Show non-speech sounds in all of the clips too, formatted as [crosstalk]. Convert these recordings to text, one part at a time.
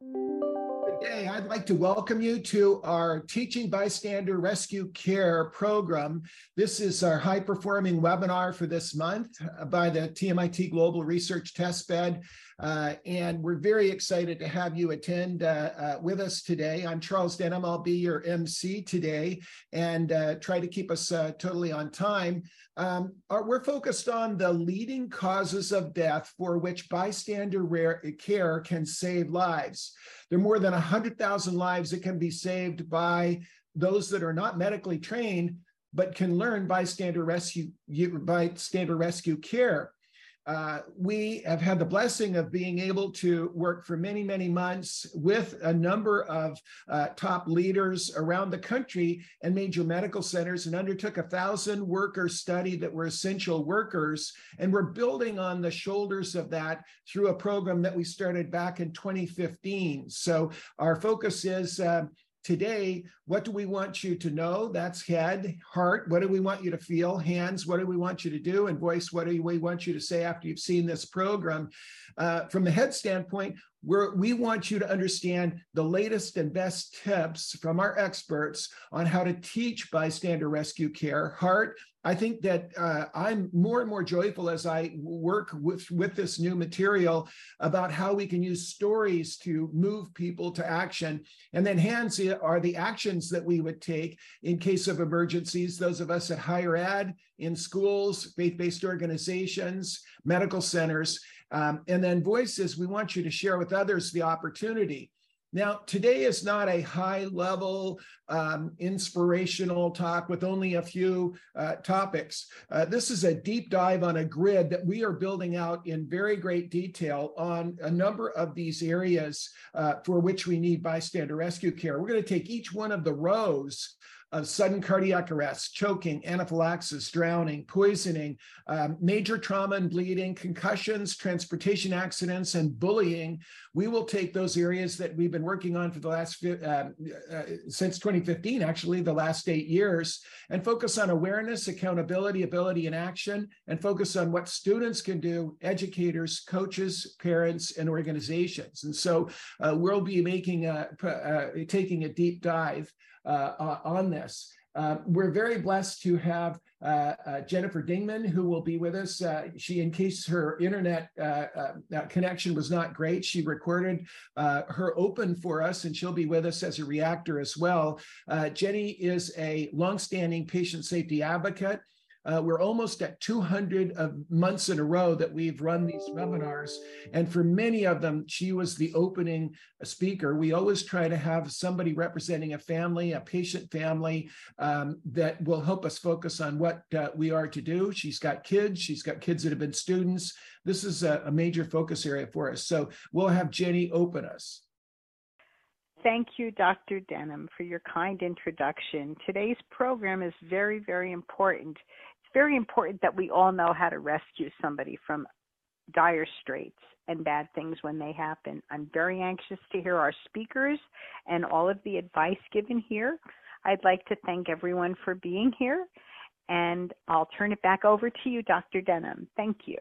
Good day. I'd like to welcome you to our Teaching Bystander Rescue Care program. This is our high performing webinar for this month by the TMIT Global Research Testbed. Uh, and we're very excited to have you attend uh, uh, with us today. I'm Charles Denham. I'll be your MC today and uh, try to keep us totally on time. Um, our, we're focused on the leading causes of death for which bystander care can save lives. There are more than 100,000 lives that can be saved by those that are not medically trained, but can learn bystander rescue, bystander rescue care uh, we have had the blessing of being able to work for many, many months with a number of uh, top leaders around the country and major medical centers and undertook a thousand worker study that were essential workers. And we're building on the shoulders of that through a program that we started back in 2015. So our focus is uh, Today, what do we want you to know? That's head, heart. What do we want you to feel? Hands, what do we want you to do? And voice, what do we want you to say after you've seen this program? Uh, from the head standpoint, we're, we want you to understand the latest and best tips from our experts on how to teach bystander rescue care. Heart, I think that uh, I'm more and more joyful as I work with, with this new material about how we can use stories to move people to action. And then hands are the actions that we would take in case of emergencies. Those of us at higher ed, in schools, faith-based organizations, medical centers. Um, and then voices, we want you to share with others the opportunity now, today is not a high level um, inspirational talk with only a few uh, topics. Uh, this is a deep dive on a grid that we are building out in very great detail on a number of these areas uh, for which we need bystander rescue care. We're going to take each one of the rows of sudden cardiac arrest, choking, anaphylaxis, drowning, poisoning, um, major trauma and bleeding, concussions, transportation accidents, and bullying. We will take those areas that we've been working on for the last, uh, uh, since 2015, actually, the last eight years, and focus on awareness, accountability, ability, and action, and focus on what students can do, educators, coaches, parents, and organizations. And so uh, we'll be making a, uh, taking a deep dive uh, on this. Uh, we're very blessed to have uh, uh, Jennifer Dingman, who will be with us. Uh, she, in case her internet uh, connection was not great, she recorded her open for us, and she'll be with us as a reactor as well. Jenny is a longstanding patient safety advocate. Uh, we're almost at 200 of months in a row that we've run these webinars. And for many of them, she was the opening speaker. We always try to have somebody representing a family, a patient family um, that will help us focus on what uh, we are to do. She's got kids, she's got kids that have been students. This is a, a major focus area for us. So we'll have Jenny open us. Thank you, Dr. Denham, for your kind introduction. Today's program is very, very important very important that we all know how to rescue somebody from dire straits and bad things when they happen. I'm very anxious to hear our speakers and all of the advice given here. I'd like to thank everyone for being here, and I'll turn it back over to you, Dr. Denham. Thank you.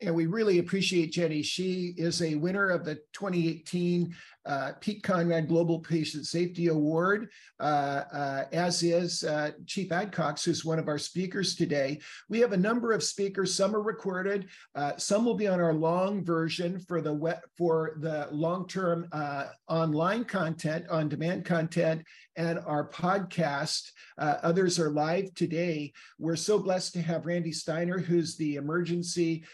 And we really appreciate Jenny. She is a winner of the 2018 uh, Pete Conrad Global Patient Safety Award, uh, uh, as is uh, Chief Adcox, who's one of our speakers today. We have a number of speakers. Some are recorded. Uh, some will be on our long version for the for the long-term uh, online content, on-demand content, and our podcast. others are live today. We're so blessed to have Randy Steiner, who's the emergency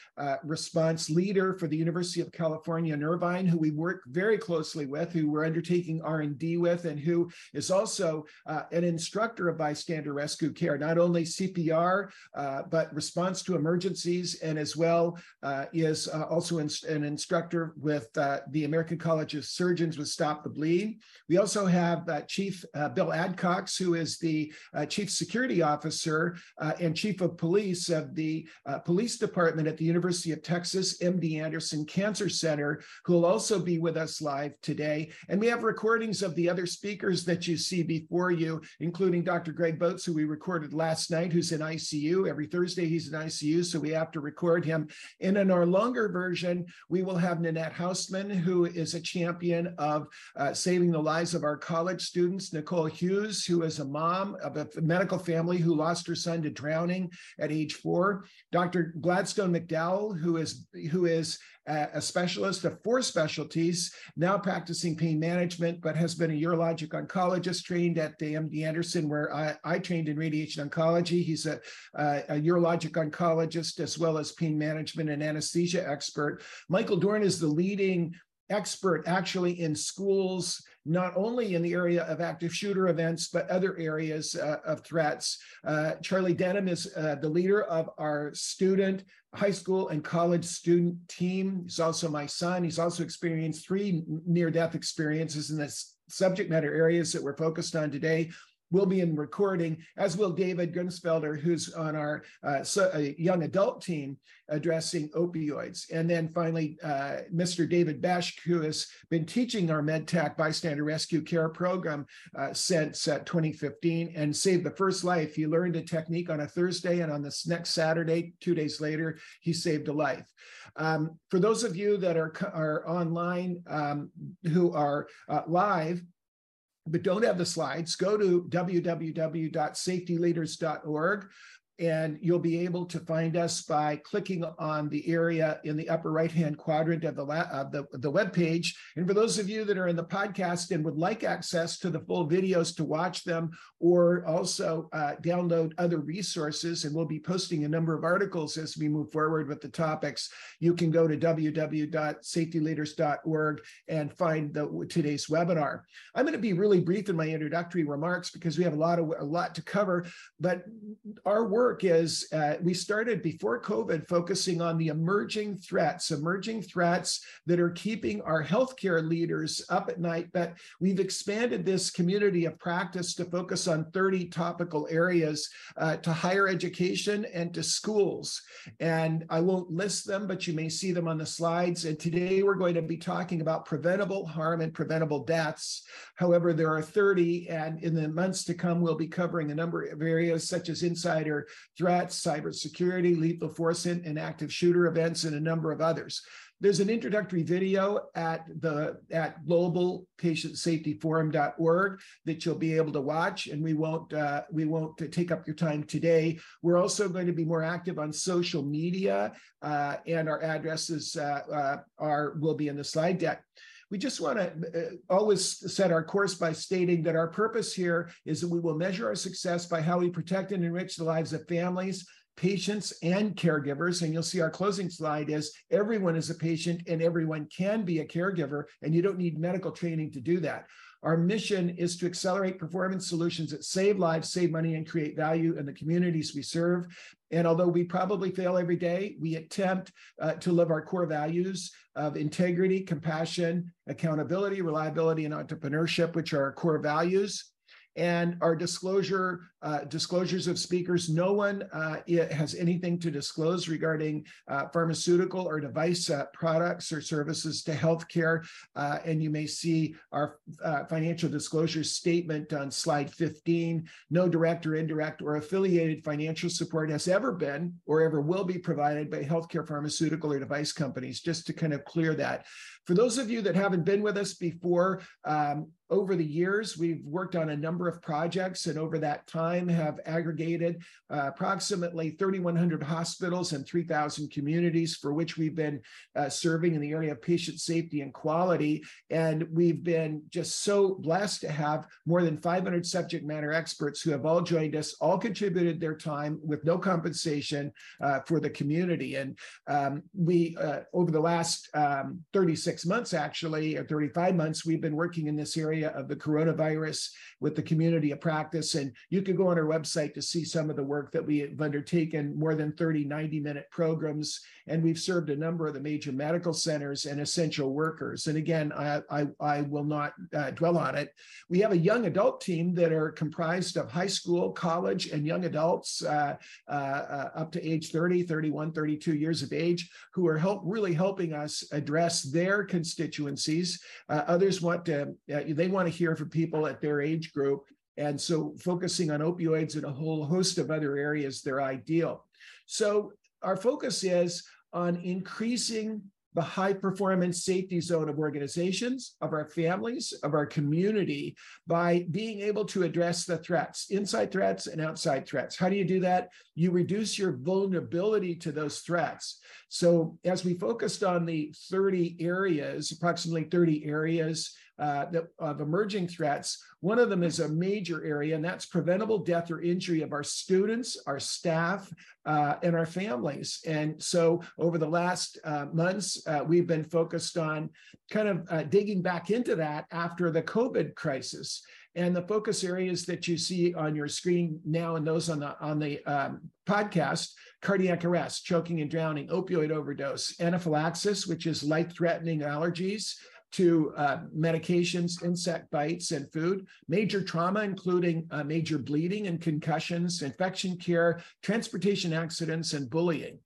response leader for the University of California, Irvine, who we work very closely with, who we're undertaking R&D with, and who is also uh, an instructor of bystander rescue care, not only CPR, uh, but response to emergencies, and as well uh, is uh, also in, an instructor with uh, the American College of Surgeons with Stop the Bleed. We also have uh, Bill Adcox, who is the Chief Security Officer and Chief of Police of the Police Department at the University University of Texas MD Anderson Cancer Center, who will also be with us live today. And we have recordings of the other speakers that you see before you, including Dr. Greg Botz, who we recorded last night, who's in ICU. Every Thursday, he's in ICU, so we have to record him. And in our longer version, we will have Nanette Hausman, who is a champion of uh, saving the lives of our college students, Nicole Hughes, who is a mom of a medical family who lost her son to drowning at age four, Dr. Gladstone McDowell, who is who is a specialist of four specialties, now practicing pain management, but has been a urologic oncologist trained at the MD Anderson, where I, I trained in radiation oncology. He's a, a, urologic oncologist as well as pain management and anesthesia expert. Michael Dorn is the leading expert actually in schools, not only in the area of active shooter events, but other areas uh, of threats. Uh, Charlie Denham is uh, the leader of our student, high school, and college student team. He's also my son. He's also experienced three near death experiences in the subject matter areas that we're focused on today will be in recording, as will David Gunsfelder, who's on our uh, so, uh, young adult team addressing opioids. And then finally, uh, Mr. David Besch, who has been teaching our MedTech bystander rescue care program uh, since uh, 2015 and saved the first life. He learned a technique on a Thursday, and on this next Saturday, two days later, he saved a life. Um, for those of you that are, are online um, who are uh, live, but don't have the slides, go to www.safetyleaders.org and you'll be able to find us by clicking on the area in the upper right hand quadrant of the, of the, the web page. And for those of you that are in the podcast and would like access to the full videos to watch them or also uh, download other resources, and we'll be posting a number of articles as we move forward with the topics, you can go to www.safetyleaders.org and find the, today's webinar. I'm going to be really brief in my introductory remarks because we have a lot of a lot to cover, but our work work is uh, we started before COVID focusing on the emerging threats, emerging threats that are keeping our healthcare leaders up at night. But we've expanded this community of practice to focus on 30 topical areas uh, to higher education and to schools. And I won't list them, but you may see them on the slides. And today we're going to be talking about preventable harm and preventable deaths. However, there are 30, and in the months to come, we'll be covering a number of areas such as insider threats, cybersecurity, lethal force and active shooter events, and a number of others. There's an introductory video at the at globalpatientsafetyforum.org that you'll be able to watch, and we won't uh, we won't take up your time today. We're also going to be more active on social media, uh, and our addresses uh, uh are will be in the slide deck we just want to uh, always set our course by stating that our purpose here is that we will measure our success by how we protect and enrich the lives of families, patients, and caregivers. And you'll see our closing slide is everyone is a patient and everyone can be a caregiver, and you don't need medical training to do that. Our mission is to accelerate performance solutions that save lives, save money, and create value in the communities we serve. And although we probably fail every day, we attempt uh, to live our core values of integrity, compassion, accountability, reliability, and entrepreneurship, which are our core values. And our disclosure uh, disclosures of speakers. No one uh, has anything to disclose regarding uh, pharmaceutical or device uh, products or services to healthcare. Uh, and you may see our financial disclosure statement on slide 15. No direct or indirect or affiliated financial support has ever been or ever will be provided by healthcare, pharmaceutical, or device companies. Just to kind of clear that. For those of you that haven't been with us before, um, over the years, we've worked on a number of projects and over that time have aggregated uh, approximately 3,100 hospitals and 3,000 communities for which we've been uh, serving in the area of patient safety and quality. And we've been just so blessed to have more than 500 subject matter experts who have all joined us, all contributed their time with no compensation uh, for the community. And um, we, uh, over the last um, 36 months, actually, or 35 months, we've been working in this area of the coronavirus with the community of practice. And you could go go on our website to see some of the work that we have undertaken, more than 30 90 minute programs, and we've served a number of the major medical centers and essential workers. And again, I, I, I will not uh, dwell on it. We have a young adult team that are comprised of high school, college, and young adults uh, uh, up to age 30, 31, 32 years of age who are help, really helping us address their constituencies. Uh, others want to, uh, they want to hear from people at their age group. And so focusing on opioids and a whole host of other areas, they're ideal. So our focus is on increasing the high performance safety zone of organizations, of our families, of our community by being able to address the threats, inside threats and outside threats. How do you do that? You reduce your vulnerability to those threats. So, as we focused on the 30 areas, approximately 30 areas uh, of emerging threats. One of them is a major area, and that's preventable death or injury of our students, our staff, uh, and our families. And so, over the last uh, months, uh, we've been focused on kind of uh, digging back into that after the COVID crisis. And the focus areas that you see on your screen now, and those on the on the um, podcast: cardiac arrest, choking and drowning, opioid overdose, anaphylaxis, which is life-threatening allergies, to uh, medications, insect bites, and food, major trauma, including uh, major bleeding and concussions, infection care, transportation accidents, and bullying.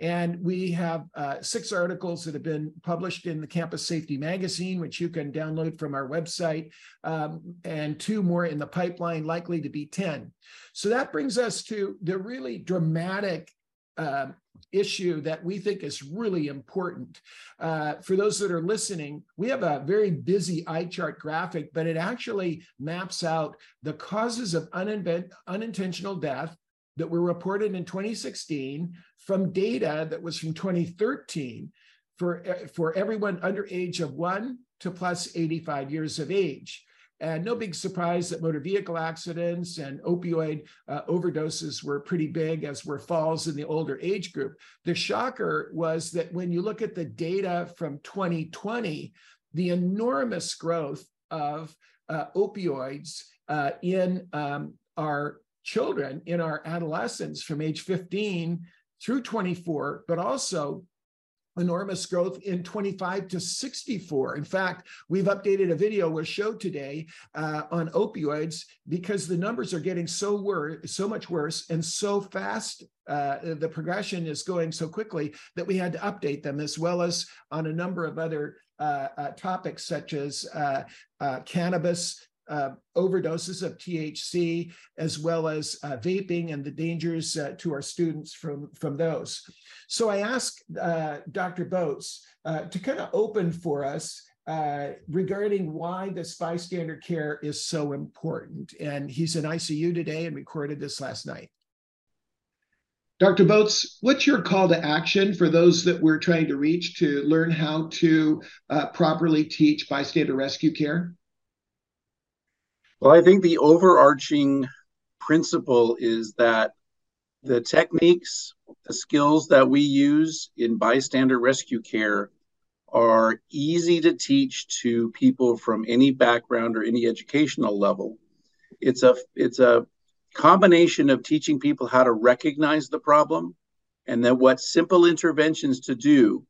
And we have uh, six articles that have been published in the Campus Safety Magazine, which you can download from our website, um, and two more in the pipeline, likely to be 10. So that brings us to the really dramatic uh, issue that we think is really important. Uh, for those that are listening, we have a very busy eye chart graphic, but it actually maps out the causes of unintentional death that were reported in 2016 from data that was from 2013 for, for everyone under age of one to plus 85 years of age. And no big surprise that motor vehicle accidents and opioid uh, overdoses were pretty big, as were falls in the older age group. The shocker was that when you look at the data from 2020, the enormous growth of uh, opioids uh, in um, our children, in our adolescents from age 15 through 24, but also enormous growth in 25 to 64. In fact, we've updated a video we showed today uh, on opioids because the numbers are getting so worse, so much worse, and so fast. Uh, the progression is going so quickly that we had to update them, as well as on a number of other uh, uh topics such as uh, uh, cannabis, uh, overdoses of THC, as well as uh, vaping and the dangers uh, to our students from, from those. So I asked uh, Dr. Botz uh, to kind of open for us uh, regarding why this bystander care is so important. And he's in ICU today and recorded this last night. Dr. Botz, what's your call to action for those that we're trying to reach to learn how to properly teach bystander rescue care? Well, I think the overarching principle is that the techniques, the skills that we use in bystander rescue care are easy to teach to people from any background or any educational level. It's a it's a combination of teaching people how to recognize the problem and then what simple interventions to do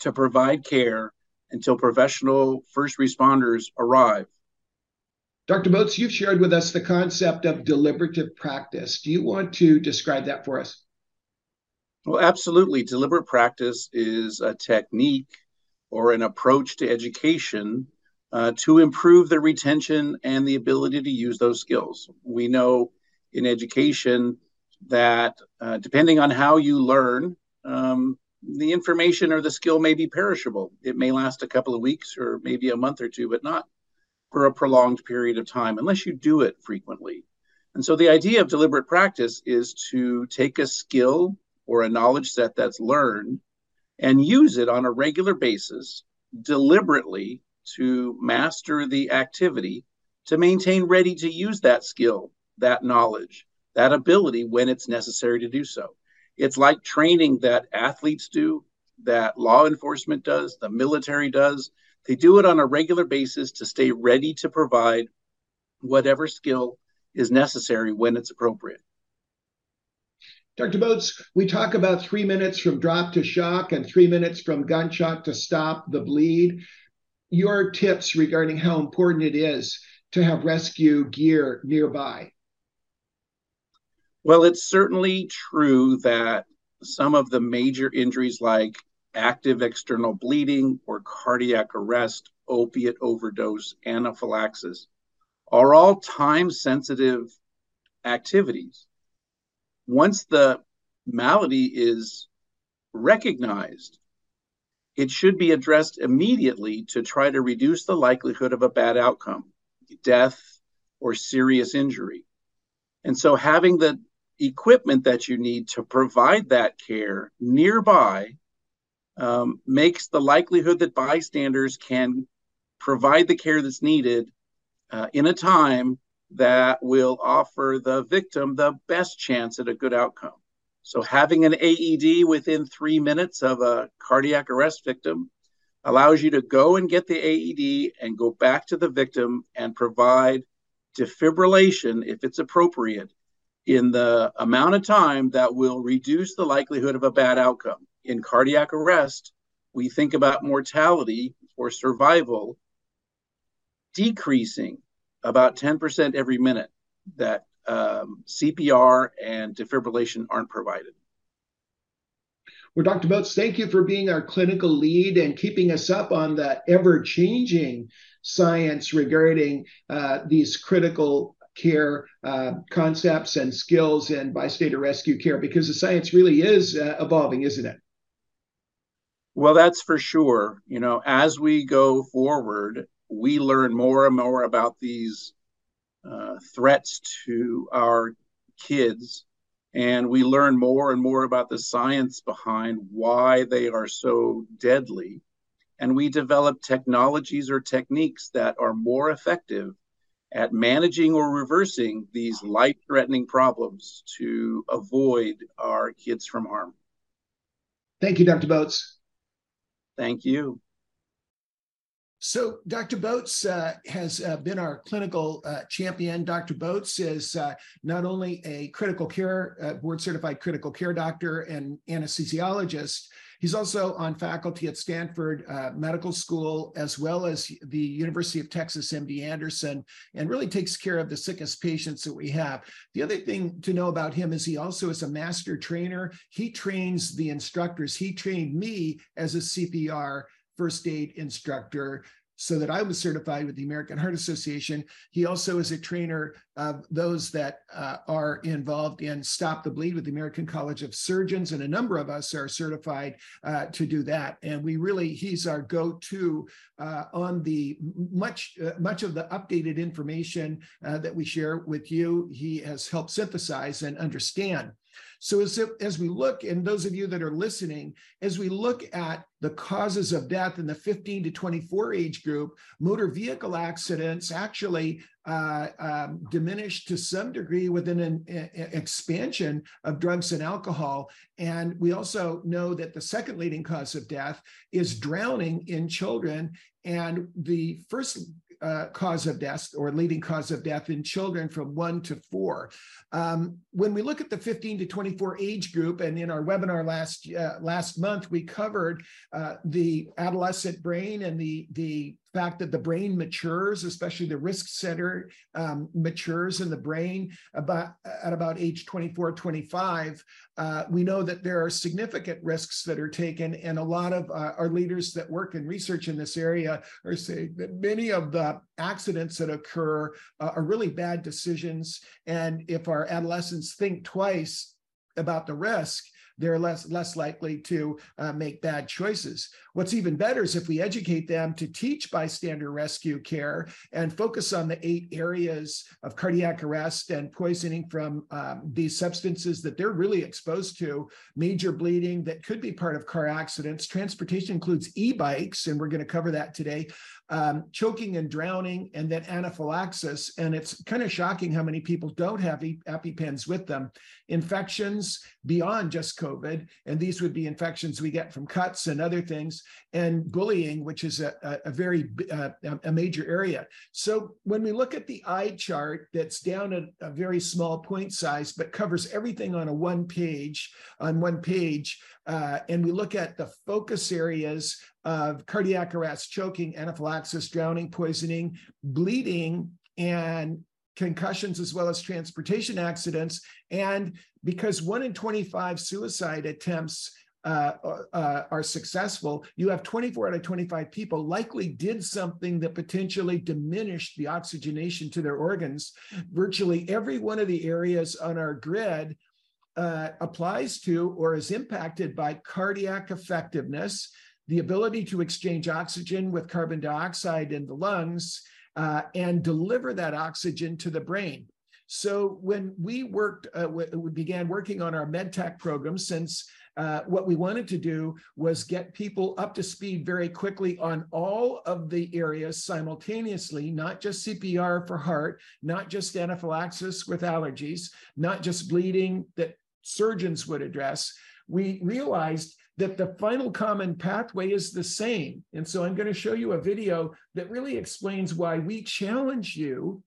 to provide care until professional first responders arrive. Dr. Botz, you've shared with us the concept of deliberative practice. Do you want to describe that for us? Well, absolutely. Deliberate practice is a technique or an approach to education uh, to improve the retention and the ability to use those skills. We know in education that uh, depending on how you learn, um, the information or the skill may be perishable. It may last a couple of weeks or maybe a month or two, but not for a prolonged period of time unless you do it frequently. And so the idea of deliberate practice is to take a skill or a knowledge set that's learned and use it on a regular basis deliberately to master the activity to maintain ready to use that skill, that knowledge, that ability when it's necessary to do so. It's like training that athletes do, that law enforcement does, the military does, they do it on a regular basis to stay ready to provide whatever skill is necessary when it's appropriate. Dr. Botz, we talk about three minutes from drop to shock and three minutes from gunshot to stop the bleed. Your tips regarding how important it is to have rescue gear nearby. Well, it's certainly true that some of the major injuries, like active external bleeding or cardiac arrest, opiate overdose, anaphylaxis, are all time sensitive activities. Once the malady is recognized, it should be addressed immediately to try to reduce the likelihood of a bad outcome, death, or serious injury. And so, having the equipment that you need to provide that care nearby um, makes the likelihood that bystanders can provide the care that's needed uh, in a time that will offer the victim the best chance at a good outcome. So, having an AED within three minutes of a cardiac arrest victim allows you to go and get the AED and go back to the victim and provide defibrillation if it's appropriate in the amount of time that will reduce the likelihood of a bad outcome. In cardiac arrest, we think about mortality or survival decreasing about 10% every minute that um, CPR and defibrillation aren't provided. Well, Dr. Botz, thank you for being our clinical lead and keeping us up on the ever changing science regarding uh, these critical care uh, concepts and skills in bystander rescue care because the science really is uh, evolving, isn't it? Well, that's for sure. You know, as we go forward, we learn more and more about these uh, threats to our kids, and we learn more and more about the science behind why they are so deadly. And we develop technologies or techniques that are more effective at managing or reversing these life threatening problems to avoid our kids from harm. Thank you, Dr. Botz. Thank you. So, Dr. Botz uh, has uh, been our clinical uh, champion. Dr. Botz is uh, not only a critical care, uh, board certified critical care doctor and anesthesiologist, He's also on faculty at Stanford uh, Medical School, as well as the University of Texas MD Anderson, and really takes care of the sickest patients that we have. The other thing to know about him is he also is a master trainer. He trains the instructors. He trained me as a CPR first aid instructor so that I was certified with the American Heart Association. He also is a trainer of those that uh, are involved in Stop the Bleed with the American College of Surgeons, and a number of us are certified uh, to do that. And we really, he's our go-to uh, on the much, uh, much of the updated information uh, that we share with you. He has helped synthesize and understand. So as, as we look, and those of you that are listening, as we look at the causes of death in the 15 to 24 age group, motor vehicle accidents actually uh, um, diminished to some degree within an, expansion of drugs and alcohol. And we also know that the second leading cause of death is drowning in children. And the first uh, cause of death or leading cause of death in children from one to four. Um, when we look at the 15 to 24 age group, and in our webinar last uh, last month, we covered uh, the adolescent brain and the the fact that the brain matures, especially the risk center um, matures in the brain about at about age 24, 25. Uh, we know that there are significant risks that are taken, and a lot of uh, our leaders that work in research in this area are saying that many of the accidents that occur uh, are really bad decisions. And if our adolescents think twice about the risk, they're less less likely to uh, make bad choices. What's even better is if we educate them to teach bystander rescue care and focus on the eight areas of cardiac arrest and poisoning from um, these substances that they're really exposed to, major bleeding that could be part of car accidents. Transportation includes e-bikes, and we're going to cover that today. Um, choking and drowning, and then anaphylaxis. And it's kind of shocking how many people don't have EpiPens with them. Infections beyond just COVID and these would be infections we get from cuts and other things, and bullying, which is a, a, very uh, a major area. So when we look at the eye chart that's down at a very small point size, but covers everything on a one page, on one page, uh, and we look at the focus areas of cardiac arrest, choking, anaphylaxis, drowning, poisoning, bleeding, and concussions as well as transportation accidents. And because one in 25 suicide attempts uh, uh, are successful, you have 24 out of 25 people likely did something that potentially diminished the oxygenation to their organs. Virtually every one of the areas on our grid uh, applies to or is impacted by cardiac effectiveness, the ability to exchange oxygen with carbon dioxide in the lungs, uh, and deliver that oxygen to the brain. So when we worked, uh, we began working on our MedTech program since uh, what we wanted to do was get people up to speed very quickly on all of the areas simultaneously, not just CPR for heart, not just anaphylaxis with allergies, not just bleeding that surgeons would address. We realized that the final common pathway is the same. And so I'm going to show you a video that really explains why we challenge you,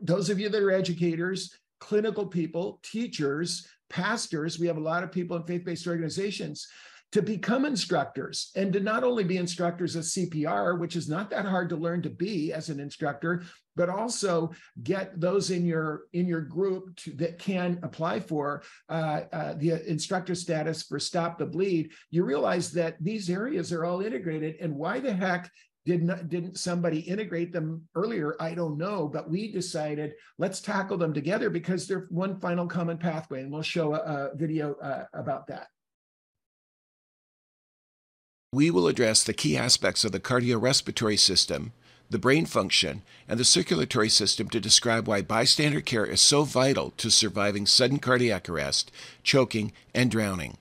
those of you that are educators, clinical people, teachers, pastors, we have a lot of people in faith based organizations to become instructors and to not only be instructors of CPR, which is not that hard to learn to be as an instructor, but also get those in your in your group to, that can apply for uh, uh, the instructor status for Stop the Bleed. You realize that these areas are all integrated, and why the heck did not didn't somebody integrate them earlier i don't know but we decided let's tackle them together because they're one final common pathway and we'll show a, a video uh, about that we will address the key aspects of the cardiorespiratory system, the brain function, and the circulatory system to describe why bystander care is so vital to surviving sudden cardiac arrest, choking, and drowning.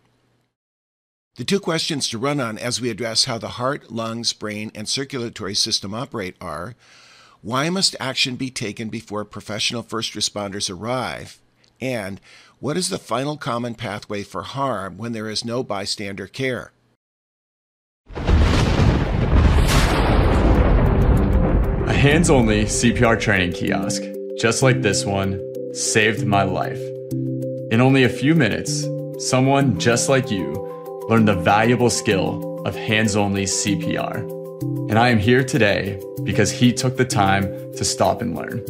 The two questions to run on as we address how the heart, lungs, brain, and circulatory system operate are why must action be taken before professional first responders arrive? And what is the final common pathway for harm when there is no bystander care? A hands only CPR training kiosk, just like this one, saved my life. In only a few minutes, someone just like you learned the valuable skill of hands only CPR. And I am here today because he took the time to stop and learn.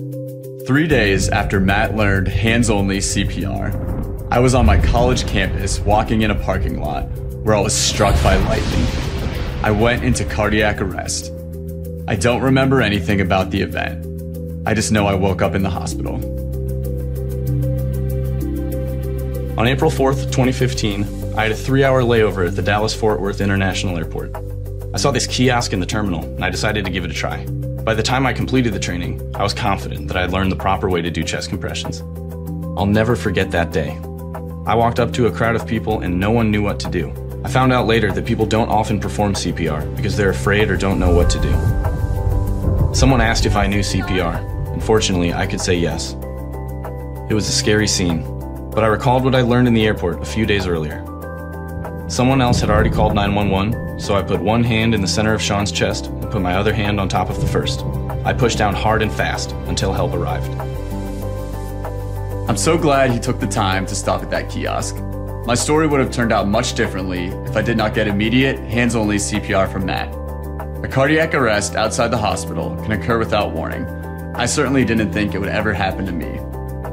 Three days after Matt learned hands only CPR, I was on my college campus walking in a parking lot where I was struck by lightning. I went into cardiac arrest. I don't remember anything about the event. I just know I woke up in the hospital. On April 4th, 2015, I had a three hour layover at the Dallas Fort Worth International Airport. I saw this kiosk in the terminal, and I decided to give it a try. By the time I completed the training, I was confident that I had learned the proper way to do chest compressions. I'll never forget that day. I walked up to a crowd of people, and no one knew what to do. I found out later that people don't often perform CPR because they're afraid or don't know what to do. Someone asked if I knew CPR, and fortunately, I could say yes. It was a scary scene, but I recalled what I learned in the airport a few days earlier. Someone else had already called 911, so I put one hand in the center of Sean's chest and put my other hand on top of the first. I pushed down hard and fast until help arrived. I'm so glad he took the time to stop at that kiosk. My story would have turned out much differently if I did not get immediate, hands only CPR from Matt. A cardiac arrest outside the hospital can occur without warning. I certainly didn't think it would ever happen to me.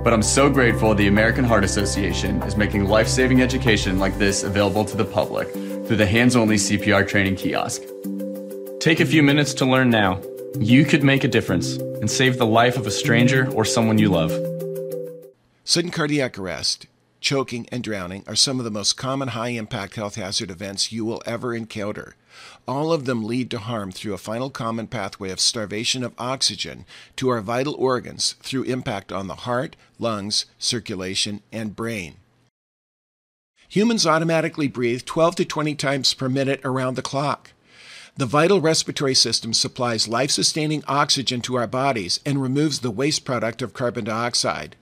But I'm so grateful the American Heart Association is making life saving education like this available to the public through the hands only CPR training kiosk. Take a few minutes to learn now. You could make a difference and save the life of a stranger or someone you love. Sudden cardiac arrest choking, and drowning are some of the most common high impact health hazard events you will ever encounter. All of them lead to harm through a final common pathway of starvation of oxygen to our vital organs through impact on the heart, lungs, circulation, and brain. Humans automatically breathe 12 to 20 times per minute around the clock. The vital respiratory system supplies life sustaining oxygen to our bodies and removes the waste product of carbon dioxide.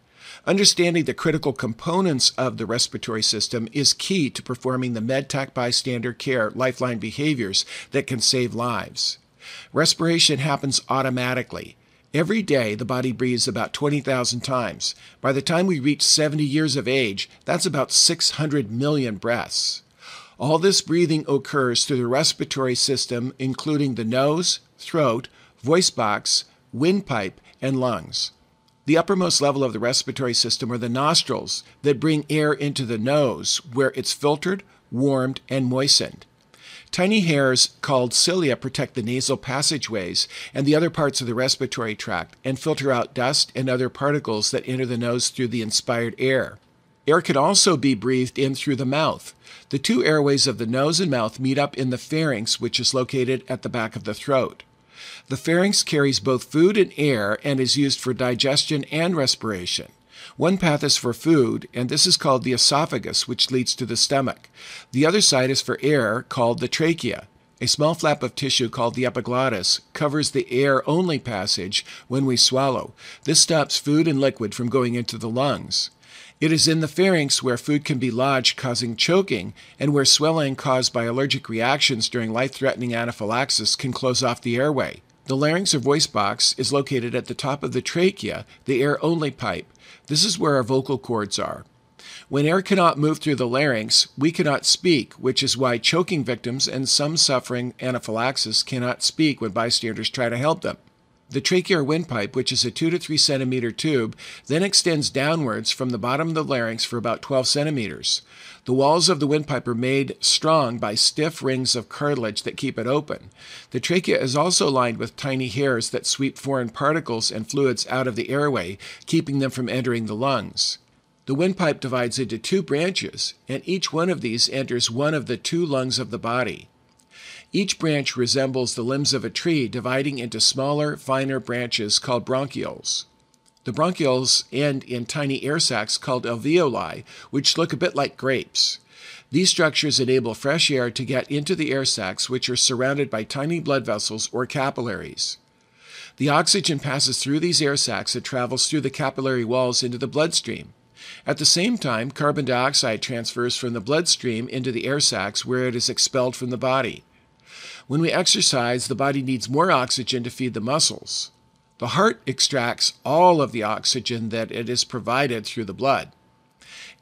Understanding the critical components of the respiratory system is key to performing the MedTech bystander care lifeline behaviors that can save lives. Respiration happens automatically. Every day, the body breathes about 20,000 times. By the time we reach 70 years of age, that's about 600 million breaths. All this breathing occurs through the respiratory system, including the nose, throat, voice box, windpipe, and lungs. The uppermost level of the respiratory system are the nostrils that bring air into the nose, where it's filtered, warmed, and moistened. Tiny hairs called cilia protect the nasal passageways and the other parts of the respiratory tract and filter out dust and other particles that enter the nose through the inspired air. Air can also be breathed in through the mouth. The two airways of the nose and mouth meet up in the pharynx, which is located at the back of the throat. The pharynx carries both food and air and is used for digestion and respiration. One path is for food, and this is called the esophagus, which leads to the stomach. The other side is for air, called the trachea. A small flap of tissue called the epiglottis covers the air only passage when we swallow. This stops food and liquid from going into the lungs. It is in the pharynx where food can be lodged, causing choking, and where swelling caused by allergic reactions during life threatening anaphylaxis can close off the airway. The larynx or voice box is located at the top of the trachea, the air only pipe. This is where our vocal cords are. When air cannot move through the larynx, we cannot speak, which is why choking victims and some suffering anaphylaxis cannot speak when bystanders try to help them. The tracheal windpipe, which is a 2 to 3 centimeter tube, then extends downwards from the bottom of the larynx for about 12 centimeters. The walls of the windpipe are made strong by stiff rings of cartilage that keep it open. The trachea is also lined with tiny hairs that sweep foreign particles and fluids out of the airway, keeping them from entering the lungs. The windpipe divides into two branches, and each one of these enters one of the two lungs of the body. Each branch resembles the limbs of a tree, dividing into smaller, finer branches called bronchioles. The bronchioles end in tiny air sacs called alveoli, which look a bit like grapes. These structures enable fresh air to get into the air sacs, which are surrounded by tiny blood vessels or capillaries. The oxygen passes through these air sacs and travels through the capillary walls into the bloodstream. At the same time, carbon dioxide transfers from the bloodstream into the air sacs where it is expelled from the body. When we exercise, the body needs more oxygen to feed the muscles. The heart extracts all of the oxygen that it is provided through the blood.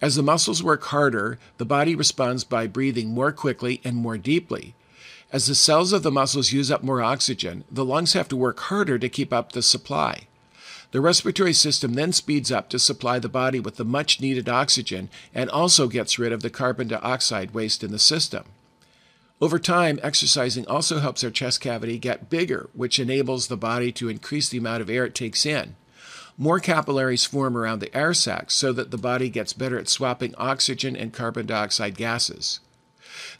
As the muscles work harder, the body responds by breathing more quickly and more deeply. As the cells of the muscles use up more oxygen, the lungs have to work harder to keep up the supply. The respiratory system then speeds up to supply the body with the much needed oxygen and also gets rid of the carbon dioxide waste in the system. Over time, exercising also helps our chest cavity get bigger, which enables the body to increase the amount of air it takes in. More capillaries form around the air sacs so that the body gets better at swapping oxygen and carbon dioxide gases.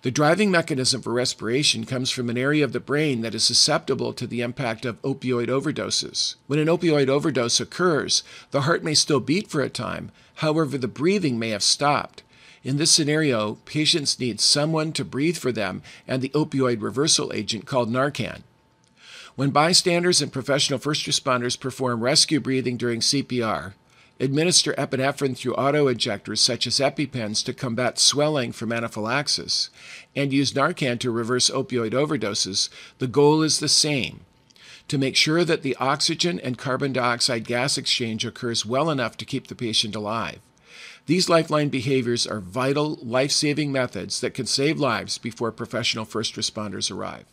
The driving mechanism for respiration comes from an area of the brain that is susceptible to the impact of opioid overdoses. When an opioid overdose occurs, the heart may still beat for a time, however, the breathing may have stopped. In this scenario, patients need someone to breathe for them and the opioid reversal agent called Narcan. When bystanders and professional first responders perform rescue breathing during CPR, administer epinephrine through autoinjectors such as EpiPens to combat swelling from anaphylaxis, and use Narcan to reverse opioid overdoses, the goal is the same to make sure that the oxygen and carbon dioxide gas exchange occurs well enough to keep the patient alive. These lifeline behaviors are vital, life saving methods that can save lives before professional first responders arrive.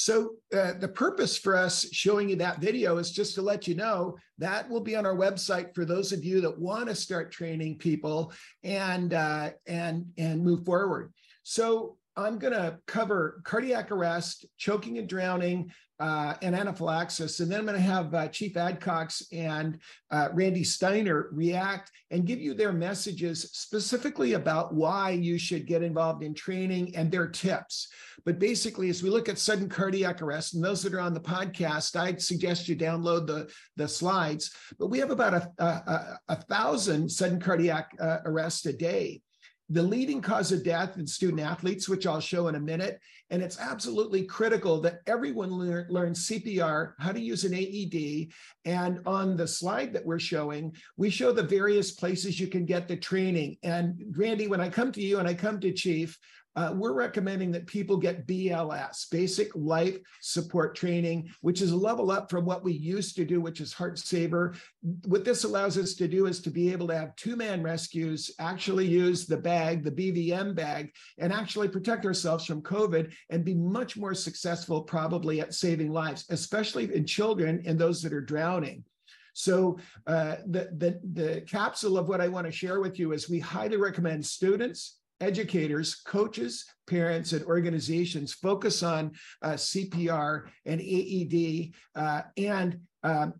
So uh, the purpose for us showing you that video is just to let you know that will be on our website for those of you that want to start training people and uh, and and move forward. So I'm going to cover cardiac arrest, choking and drowning, uh, and anaphylaxis. And then I'm going to have uh, Chief Adcox and uh, Randy Steiner react and give you their messages specifically about why you should get involved in training and their tips. But basically, as we look at sudden cardiac arrest, and those that are on the podcast, I'd suggest you download the, the slides. But we have about a, a, a thousand sudden cardiac uh, arrests a day the leading cause of death in student athletes, which I'll show in a minute. And it's absolutely critical that everyone learn, learn CPR, how to use an AED. And on the slide that we're showing, we show the various places you can get the training. And Randy, when I come to you and I come to Chief, uh, we're recommending that people get BLS, basic life support training, which is a level up from what we used to do, which is Heart Saver. What this allows us to do is to be able to have two man rescues, actually use the bag, the BVM bag, and actually protect ourselves from COVID and be much more successful, probably at saving lives, especially in children and those that are drowning. So uh, the, the, the capsule of what I want to share with you is we highly recommend students, educators, coaches, parents, and organizations focus on uh, CPR and AED uh, and um,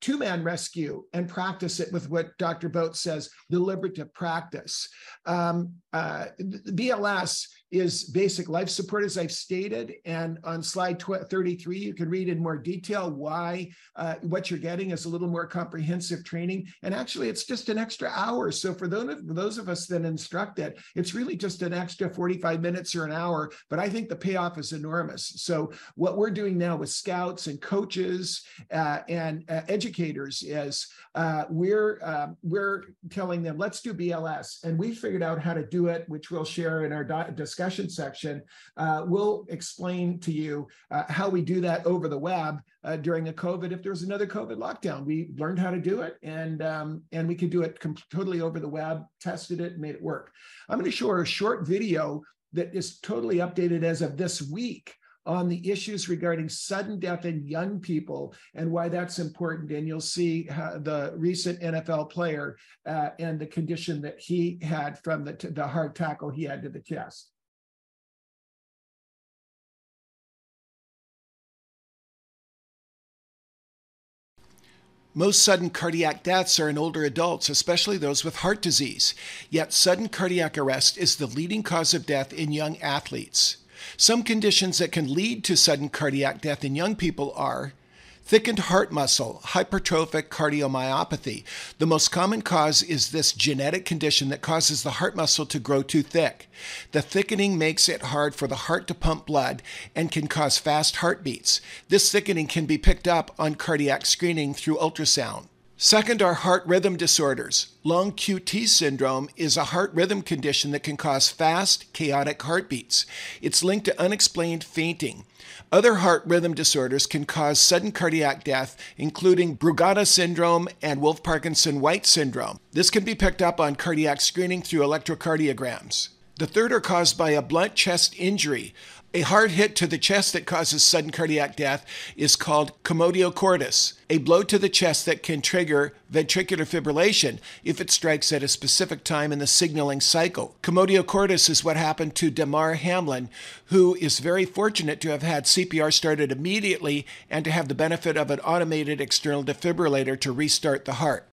two man rescue and practice it with what Dr. Botz says deliberative practice. Um, uh, BLS is basic life support, as I've stated. And on slide 33, you can read in more detail why uh, what you're getting is a little more comprehensive training. And actually, it's just an extra hour. So for those, those of us that instruct it, it's really just an extra 45 minutes or an hour. But I think the payoff is enormous. So what we're doing now with scouts and coaches uh, and uh, educators is uh, we're um, we're telling them let's do BLS, and we figured out how to do it, which we'll share in our discussion section, uh, we'll explain to you uh, how we do that over the web uh, during a COVID. If there's another COVID lockdown, we learned how to do it, and um, and we could do it totally over the web. Tested it, made it work. I'm going to show a short video that is totally updated as of this week on the issues regarding sudden death in young people and why that's important. And you'll see the recent NFL player uh, and the condition that he had from the, the hard tackle he had to the chest. Most sudden cardiac deaths are in older adults, especially those with heart disease. Yet, sudden cardiac arrest is the leading cause of death in young athletes. Some conditions that can lead to sudden cardiac death in young people are Thickened heart muscle, hypertrophic cardiomyopathy. The most common cause is this genetic condition that causes the heart muscle to grow too thick. The thickening makes it hard for the heart to pump blood and can cause fast heartbeats. This thickening can be picked up on cardiac screening through ultrasound. Second are heart rhythm disorders. Long QT syndrome is a heart rhythm condition that can cause fast, chaotic heartbeats. It's linked to unexplained fainting. Other heart rhythm disorders can cause sudden cardiac death, including Brugada syndrome and Wolff Parkinson White syndrome. This can be picked up on cardiac screening through electrocardiograms. The third are caused by a blunt chest injury. A hard hit to the chest that causes sudden cardiac death is called commotio cordis, a blow to the chest that can trigger ventricular fibrillation if it strikes at a specific time in the signaling cycle. Commotio cordis is what happened to Damar Hamlin, who is very fortunate to have had CPR started immediately and to have the benefit of an automated external defibrillator to restart the heart.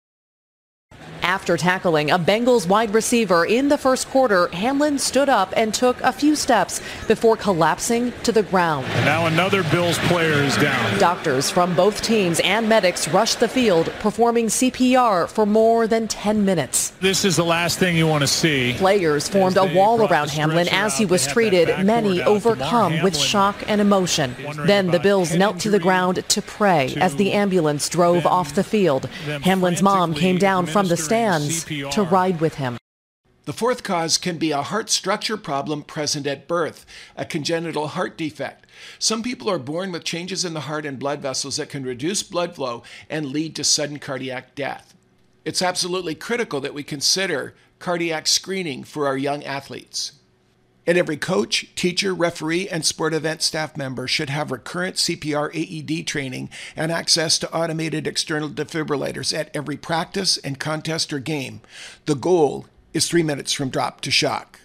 After tackling a Bengals wide receiver in the first quarter, Hamlin stood up and took a few steps before collapsing to the ground. And now another Bills player is down. Doctors from both teams and medics rushed the field, performing CPR for more than 10 minutes. This is the last thing you want to see. Players formed a wall around Hamlin as he was treated, many overcome with shock and emotion. Then the Bills knelt to the ground to pray as the ambulance drove off the field. Hamlin's mom came down from the stands to ride with him. The fourth cause can be a heart structure problem present at birth, a congenital heart defect. Some people are born with changes in the heart and blood vessels that can reduce blood flow and lead to sudden cardiac death. It's absolutely critical that we consider cardiac screening for our young athletes. And every coach, teacher, referee, and sport event staff member should have recurrent CPR AED training and access to automated external defibrillators at every practice and contest or game. The goal is three minutes from drop to shock.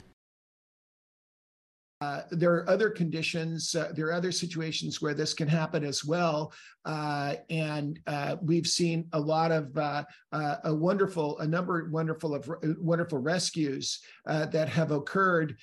Uh, there are other conditions, uh, there are other situations where this can happen as well. Uh, and uh, we've seen a lot of uh, a wonderful, a number of wonderful of wonderful rescues that have occurred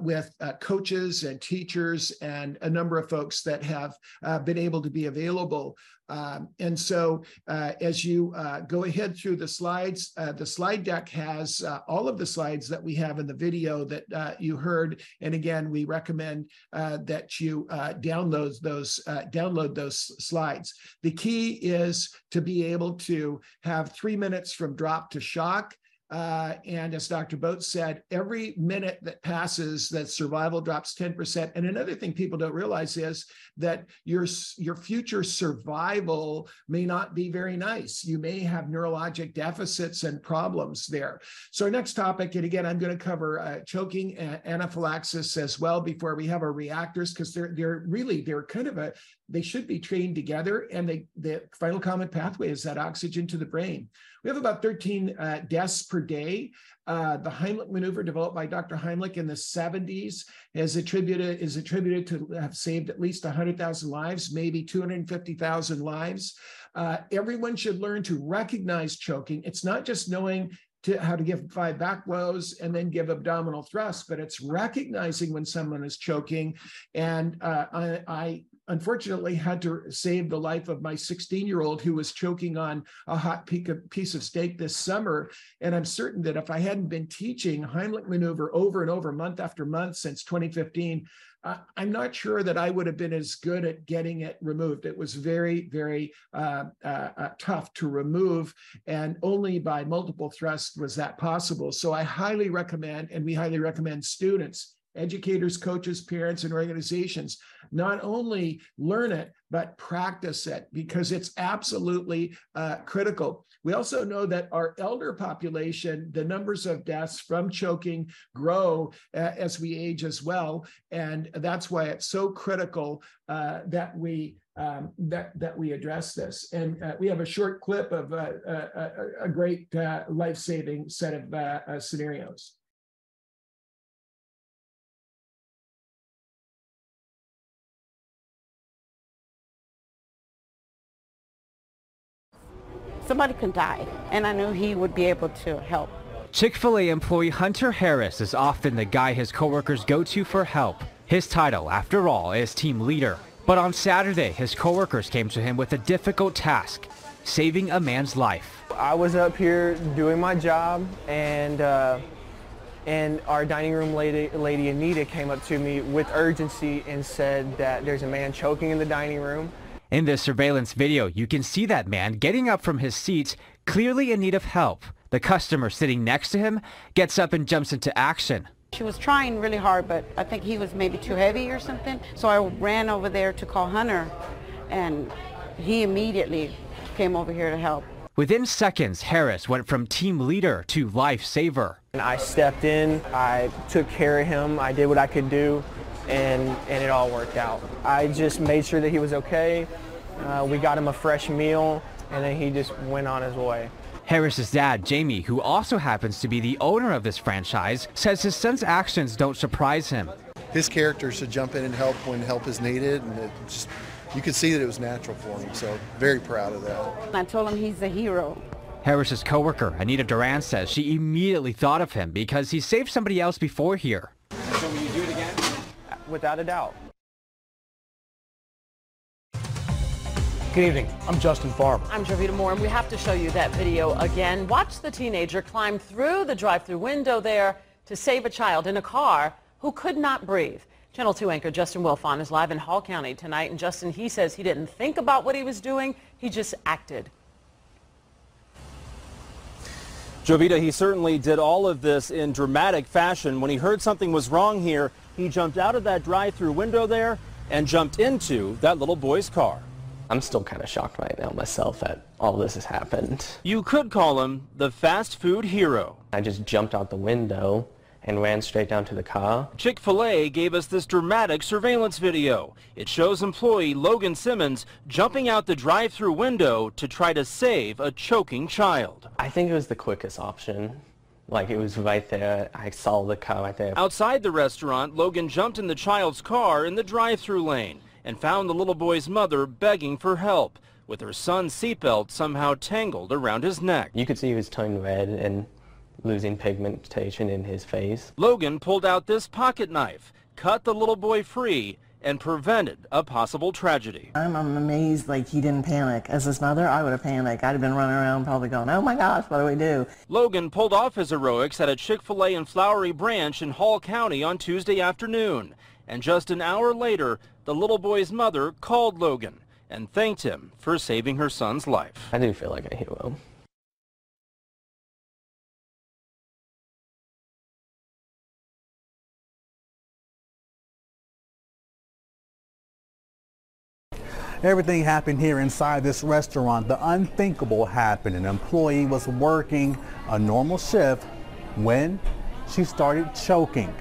with coaches and teachers and a number of folks that have been able to be available um, and so uh, as you uh, go ahead through the slides, uh, the slide deck has uh, all of the slides that we have in the video that uh, you heard. And again, we recommend uh, that you download those download those slides. The key is to be able to have three minutes from drop to shock uh, and as Dr. Botz said, every minute that passes, that survival drops 10%. And another thing people don't realize is that your, your future survival may not be very nice. You may have neurologic deficits and problems there. So our next topic, and again, I'm going to cover uh, choking and anaphylaxis as well before we have our reactors, because they're, they're really, they're kind of a, they should be trained together. And they, the final common pathway is that oxygen to the brain. We have about 13 uh, deaths per day. Uh, the Heimlich maneuver, developed by Dr. Heimlich in the 70s, is attributed is attributed to have saved at least 100,000 lives, maybe 250,000 lives. Uh, everyone should learn to recognize choking. It's not just knowing to how to give five back blows and then give abdominal thrusts, but it's recognizing when someone is choking. And uh, I, I, unfortunately had to save the life of my 16 year old who was choking on a hot piece of steak this summer. And I'm certain that if I hadn't been teaching Heimlich maneuver over and over, month after month since 2015, uh, I'm not sure that I would have been as good at getting it removed. It was very, very uh, uh, uh tough to remove, and only by multiple thrusts was that possible. So I highly recommend, and we highly recommend students educators, coaches, parents, and organizations not only learn it, but practice it because it's absolutely uh, critical. We also know that our elder population, the numbers of deaths from choking grow uh, as we age as well. And that's why it's so critical uh, that we um, that that we address this. And uh, we have a short clip of uh, a, a, great uh, life-saving set of uh, scenarios. Somebody can die, and I knew he would be able to help. Chick-fil-A employee Hunter Harris is often the guy his coworkers go to for help. His title, after all, is team leader. But on Saturday, his coworkers came to him with a difficult task, saving a man's life. I was up here doing my job, and uh, and our dining room lady, lady Anita came up to me with urgency and said that there's a man choking in the dining room in this surveillance video, you can see that man getting up from his seat, clearly in need of help. The customer sitting next to him gets up and jumps into action. She was trying really hard, but I think he was maybe too heavy or something. So I ran over there to call Hunter, and he immediately came over here to help. Within seconds, Harris went from team leader to lifesaver. I stepped in, I took care of him, I did what I could do and, and it all worked out. I just made sure that he was okay. Uh, we got him a fresh meal, and then he just went on his way. Harris's dad, Jamie, who also happens to be the owner of this franchise, says his son's actions don't surprise him. His character should jump in and help when help is needed, and it just you could see that it was natural for him. So very proud of that. I told him he's a hero. Harris's coworker, Anita Duran, says she immediately thought of him because he saved somebody else before here. So will you do it again? Without a doubt. Good evening. I'm Justin Farmer. I'm Jovita Moore, and we have to show you that video again. Watch the teenager climb through the drive-through window there to save a child in a car who could not breathe. Channel 2 anchor Justin Wilfon is live in Hall County tonight, and Justin, he says he didn't think about what he was doing. He just acted. Jovita, he certainly did all of this in dramatic fashion. When he heard something was wrong here, he jumped out of that drive-through window there and jumped into that little boy's car. I'm still kind of shocked right now myself that all this has happened. You could call him the fast food hero. I just jumped out the window and ran straight down to the car. Chick-fil-A gave us this dramatic surveillance video. It shows employee Logan Simmons jumping out the drive-through window to try to save a choking child. I think it was the quickest option. Like it was right there. I saw the car right there. Outside the restaurant, Logan jumped in the child's car in the drive-through lane and found the little boy's mother begging for help with her son's seatbelt somehow tangled around his neck. You could see he was turning red and losing pigmentation in his face. Logan pulled out this pocket knife, cut the little boy free, and prevented a possible tragedy. I'm, I'm amazed like he didn't panic. As his mother, I would have panicked. I'd have been running around probably going, oh my gosh, what do we do? Logan pulled off his heroics at a Chick-fil-A in Flowery Branch in Hall County on Tuesday afternoon. And just an hour later, the little boy's mother called Logan and thanked him for saving her son's life. I do feel like a hero. Everything happened here inside this restaurant. The unthinkable happened. An employee was working a normal shift when she started choking.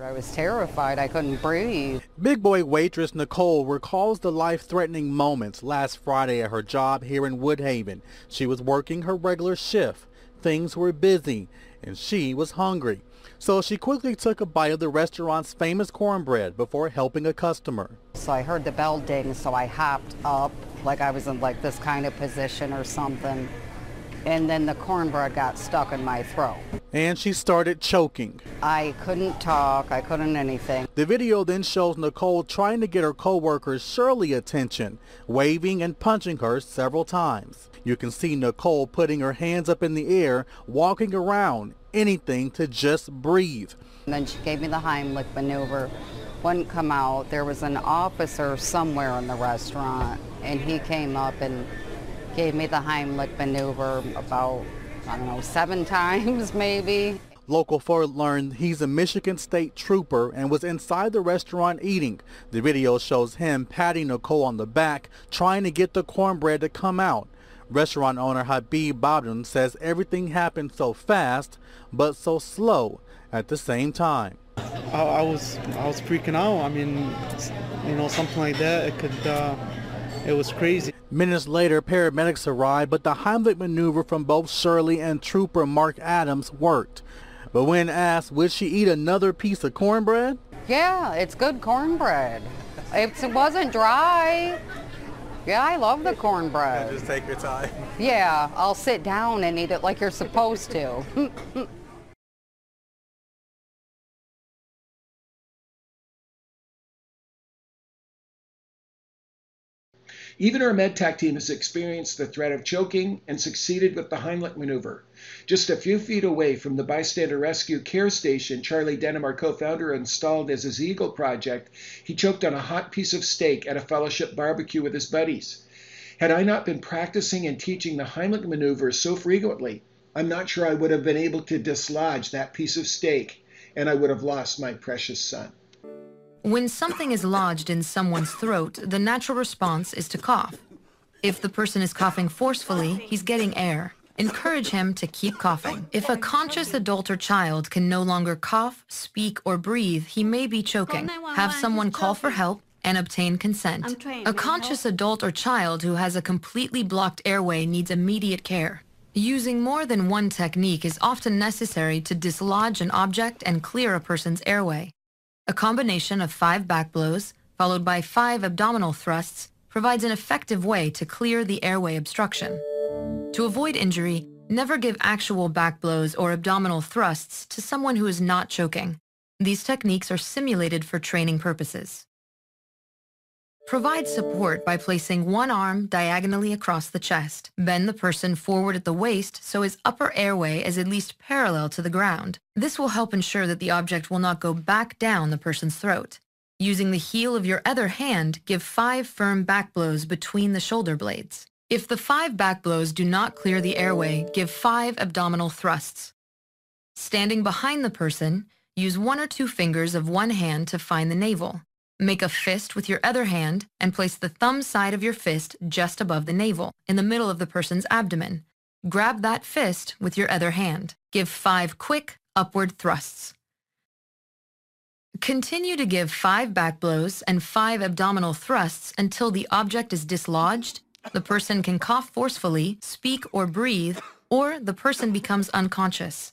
I was terrified. I couldn't breathe. Big Boy waitress Nicole recalls the life-threatening moments last Friday at her job here in Woodhaven. She was working her regular shift. Things were busy and she was hungry. So she quickly took a bite of the restaurant's famous cornbread before helping a customer. So I heard the bell ding, so I hopped up like I was in like this kind of position or something. And then the cornbread got stuck in my throat. And she started choking. I couldn't talk. I couldn't anything. The video then shows Nicole trying to get her co-worker Shirley attention, waving and punching her several times. You can see Nicole putting her hands up in the air, walking around, anything to just breathe. And then she gave me the Heimlich maneuver. Wouldn't come out. There was an officer somewhere in the restaurant, and he came up and gave me the Heimlich maneuver about, I don't know, seven [laughs] times maybe. Local 4 learned he's a Michigan State trooper and was inside the restaurant eating. The video shows him patting Nicole on the back, trying to get the cornbread to come out. Restaurant owner Habib Babden says everything happened so fast, but so slow at the same time. I, I was I was freaking out. I mean, you know, something like that. It could. Uh, it was crazy. Minutes later, paramedics arrived, but the Heimlich maneuver from both Shirley and Trooper Mark Adams worked. But when asked, would she eat another piece of cornbread? Yeah, it's good cornbread. It wasn't dry. Yeah, I love the cornbread. Just take your time. Yeah, I'll sit down and eat it like you're supposed to. [laughs] Even our MedTech team has experienced the threat of choking and succeeded with the Heimlich maneuver. Just a few feet away from the bystander rescue care station Charlie Denham, our co-founder, installed as his Eagle project, he choked on a hot piece of steak at a fellowship barbecue with his buddies. Had I not been practicing and teaching the Heimlich maneuver so frequently, I'm not sure I would have been able to dislodge that piece of steak and I would have lost my precious son. When something is lodged in someone's throat, the natural response is to cough. If the person is coughing forcefully, he's getting air. Encourage him to keep coughing. If a conscious adult or child can no longer cough, speak, or breathe, he may be choking. Have someone call for help and obtain consent. A conscious adult or child who has a completely blocked airway needs immediate care. Using more than one technique is often necessary to dislodge an object and clear a person's airway. A combination of five back blows, followed by five abdominal thrusts, provides an effective way to clear the airway obstruction. To avoid injury, never give actual back blows or abdominal thrusts to someone who is not choking. These techniques are simulated for training purposes. Provide support by placing one arm diagonally across the chest. Bend the person forward at the waist so his upper airway is at least parallel to the ground. This will help ensure that the object will not go back down the person's throat. Using the heel of your other hand, give five firm back blows between the shoulder blades. If the five back blows do not clear the airway, give five abdominal thrusts. Standing behind the person, use one or two fingers of one hand to find the navel. Make a fist with your other hand and place the thumb side of your fist just above the navel, in the middle of the person's abdomen. Grab that fist with your other hand. Give five quick upward thrusts. Continue to give five back blows and five abdominal thrusts until the object is dislodged, the person can cough forcefully, speak or breathe, or the person becomes unconscious.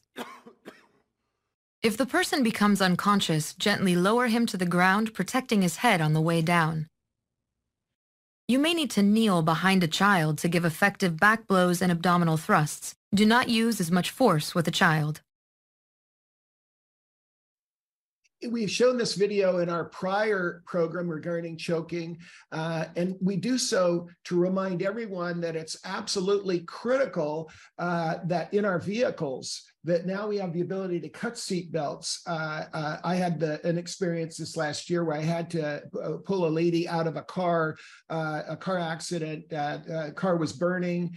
If the person becomes unconscious, gently lower him to the ground, protecting his head on the way down. You may need to kneel behind a child to give effective back blows and abdominal thrusts. Do not use as much force with a child. we've shown this video in our prior program regarding choking, uh, and we do so to remind everyone that it's absolutely critical uh, that in our vehicles that now we have the ability to cut seat belts. Uh, uh I had the, an experience this last year where I had to uh, pull a lady out of a car, uh, a car accident. Uh, car was burning,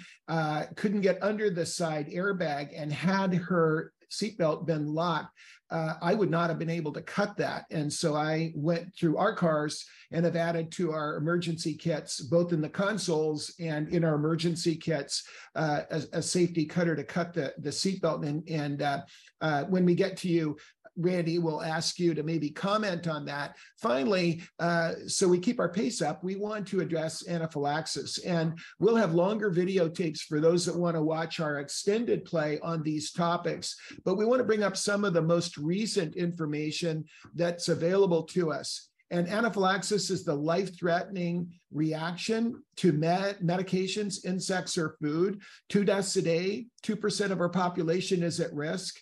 couldn't get under the side airbag, and had her seatbelt been locked, uh, I would not have been able to cut that. And so I went through our cars and have added to our emergency kits, both in the consoles and in our emergency kits, uh, a, a, safety cutter to cut the, the seatbelt. And, and uh, uh when we get to you, Randy will ask you to maybe comment on that. Finally, uh, so we keep our pace up, we want to address anaphylaxis. And we'll have longer videotapes for those that want to watch our extended play on these topics. But we want to bring up some of the most recent information that's available to us. And anaphylaxis is the life threatening reaction to med- medications, insects, or food. Two deaths a day, 2% of our population is at risk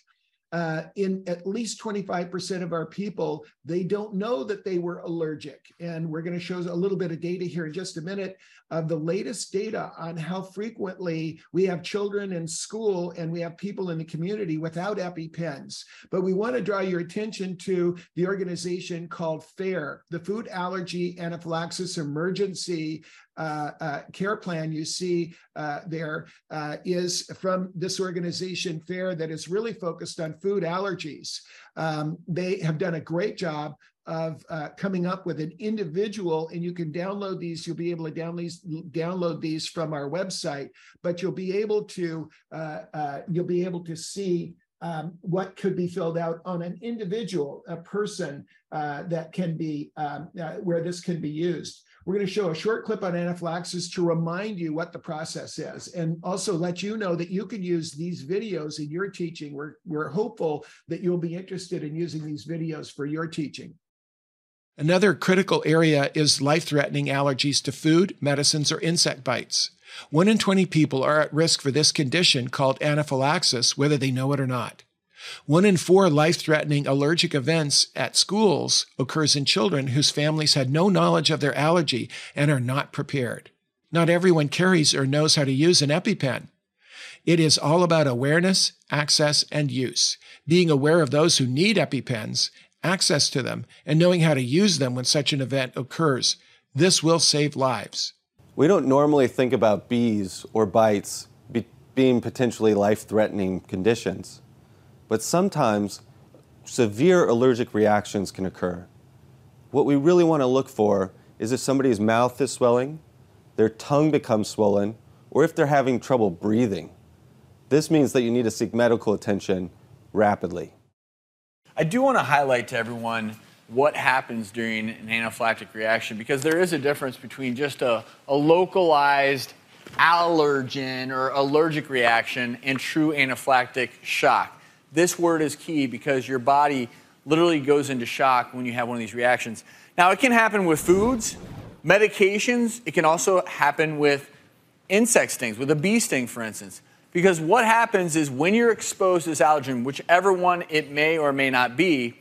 uh, in at least 25% of our people, they don't know that they were allergic. And we're going to show a little bit of data here in just a minute of the latest data on how frequently we have children in school and we have people in the community without EpiPens. But we want to draw your attention to the organization called FARE, the Food Allergy Anaphylaxis Emergency care plan you see uh, there uh, is from this organization, FARE, that is really focused on food allergies. Um, they have done a great job of uh, coming up with an individual, and you can download these. You'll be able to download these, from our website, but you'll be able to uh, uh, you'll be able to see um, what could be filled out on an individual, a person uh, that can be um, uh, where this can be used. We're going to show a short clip on anaphylaxis to remind you what the process is and also let you know that you can use these videos in your teaching. We're, we're hopeful that you'll be interested in using these videos for your teaching. Another critical area is life threatening allergies to food, medicines, or insect bites. One in 20 people are at risk for this condition called anaphylaxis, whether they know it or not. One in four life threatening allergic events at schools occurs in children whose families had no knowledge of their allergy and are not prepared. Not everyone carries or knows how to use an EpiPen. It is all about awareness, access, and use. Being aware of those who need EpiPens, access to them, and knowing how to use them when such an event occurs. This will save lives. We don't normally think about bees or bites be being potentially life threatening conditions. But sometimes severe allergic reactions can occur. What we really want to look for is if somebody's mouth is swelling, their tongue becomes swollen, or if they're having trouble breathing. This means that you need to seek medical attention rapidly. I do want to highlight to everyone what happens during an anaphylactic reaction because there is a difference between just a, a localized allergen or allergic reaction and true anaphylactic shock. This word is key because your body literally goes into shock when you have one of these reactions. Now, it can happen with foods, medications, it can also happen with insect stings, with a bee sting, for instance. Because what happens is when you're exposed to this allergen, whichever one it may or may not be,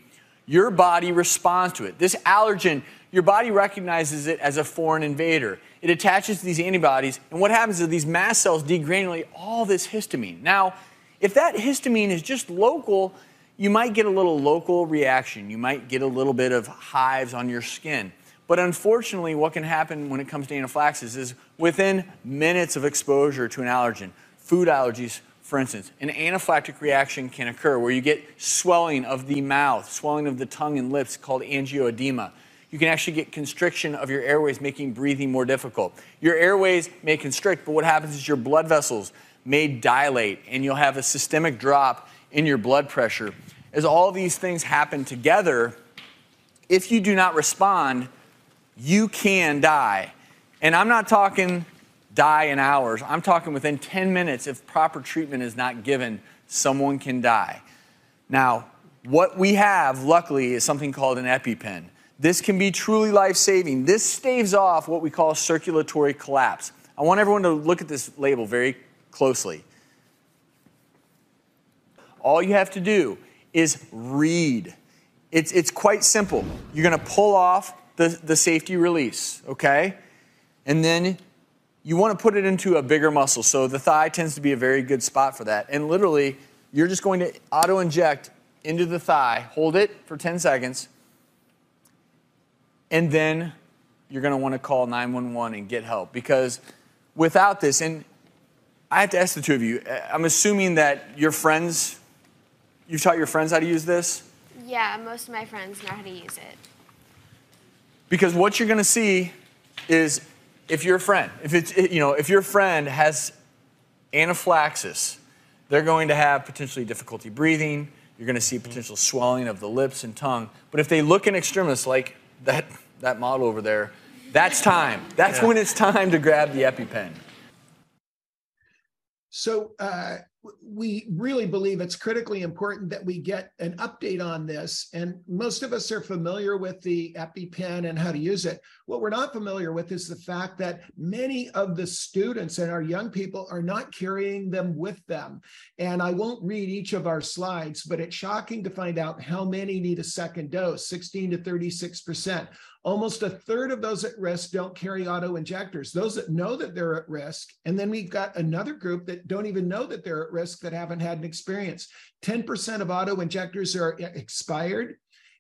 your body responds to it. This allergen, your body recognizes it as a foreign invader. It attaches to these antibodies, and what happens is these mast cells degranulate all this histamine. Now, if that histamine is just local, you might get a little local reaction. You might get a little bit of hives on your skin. But unfortunately, what can happen when it comes to anaphylaxis is within minutes of exposure to an allergen, food allergies, for instance, an anaphylactic reaction can occur where you get swelling of the mouth, swelling of the tongue and lips called angioedema. You can actually get constriction of your airways, making breathing more difficult. Your airways may constrict, but what happens is your blood vessels may dilate and you'll have a systemic drop in your blood pressure. As all these things happen together, if you do not respond, you can die. And I'm not talking die in hours, I'm talking within 10 minutes, if proper treatment is not given, someone can die. Now, what we have, luckily, is something called an EpiPen. This can be truly life saving. This staves off what we call circulatory collapse. I want everyone to look at this label very closely. All you have to do is read. It's, it's quite simple. You're going to pull off the, the safety release, okay? And then you want to put it into a bigger muscle. So the thigh tends to be a very good spot for that. And literally, you're just going to auto inject into the thigh, hold it for 10 seconds, and then you're going to want to call 911 and get help because without this, and I have to ask the two of you, uh, I'm assuming that your friends, you've taught your friends how to use this? Yeah, most of my friends know how to use it. Because what you're going to see is if your friend, if it's, you know, if your friend has anaphylaxis, they're going to have potentially difficulty breathing. You're going to see potential swelling of the lips and tongue. But if they look in extremis, like that, that model over there, that's time. That's yeah. when it's time to grab the EpiPen. So uh, we really believe it's critically important that we get an update on this. And most of us are familiar with the EpiPen and how to use it. What we're not familiar with is the fact that many of the students and our young people are not carrying them with them. And I won't read each of our slides, but it's shocking to find out how many need a second dose 16 to 36%. Almost a third of those at risk don't carry auto injectors, those that know that they're at risk. And then we've got another group that don't even know that they're at risk that haven't had an experience. 10% of auto injectors are expired.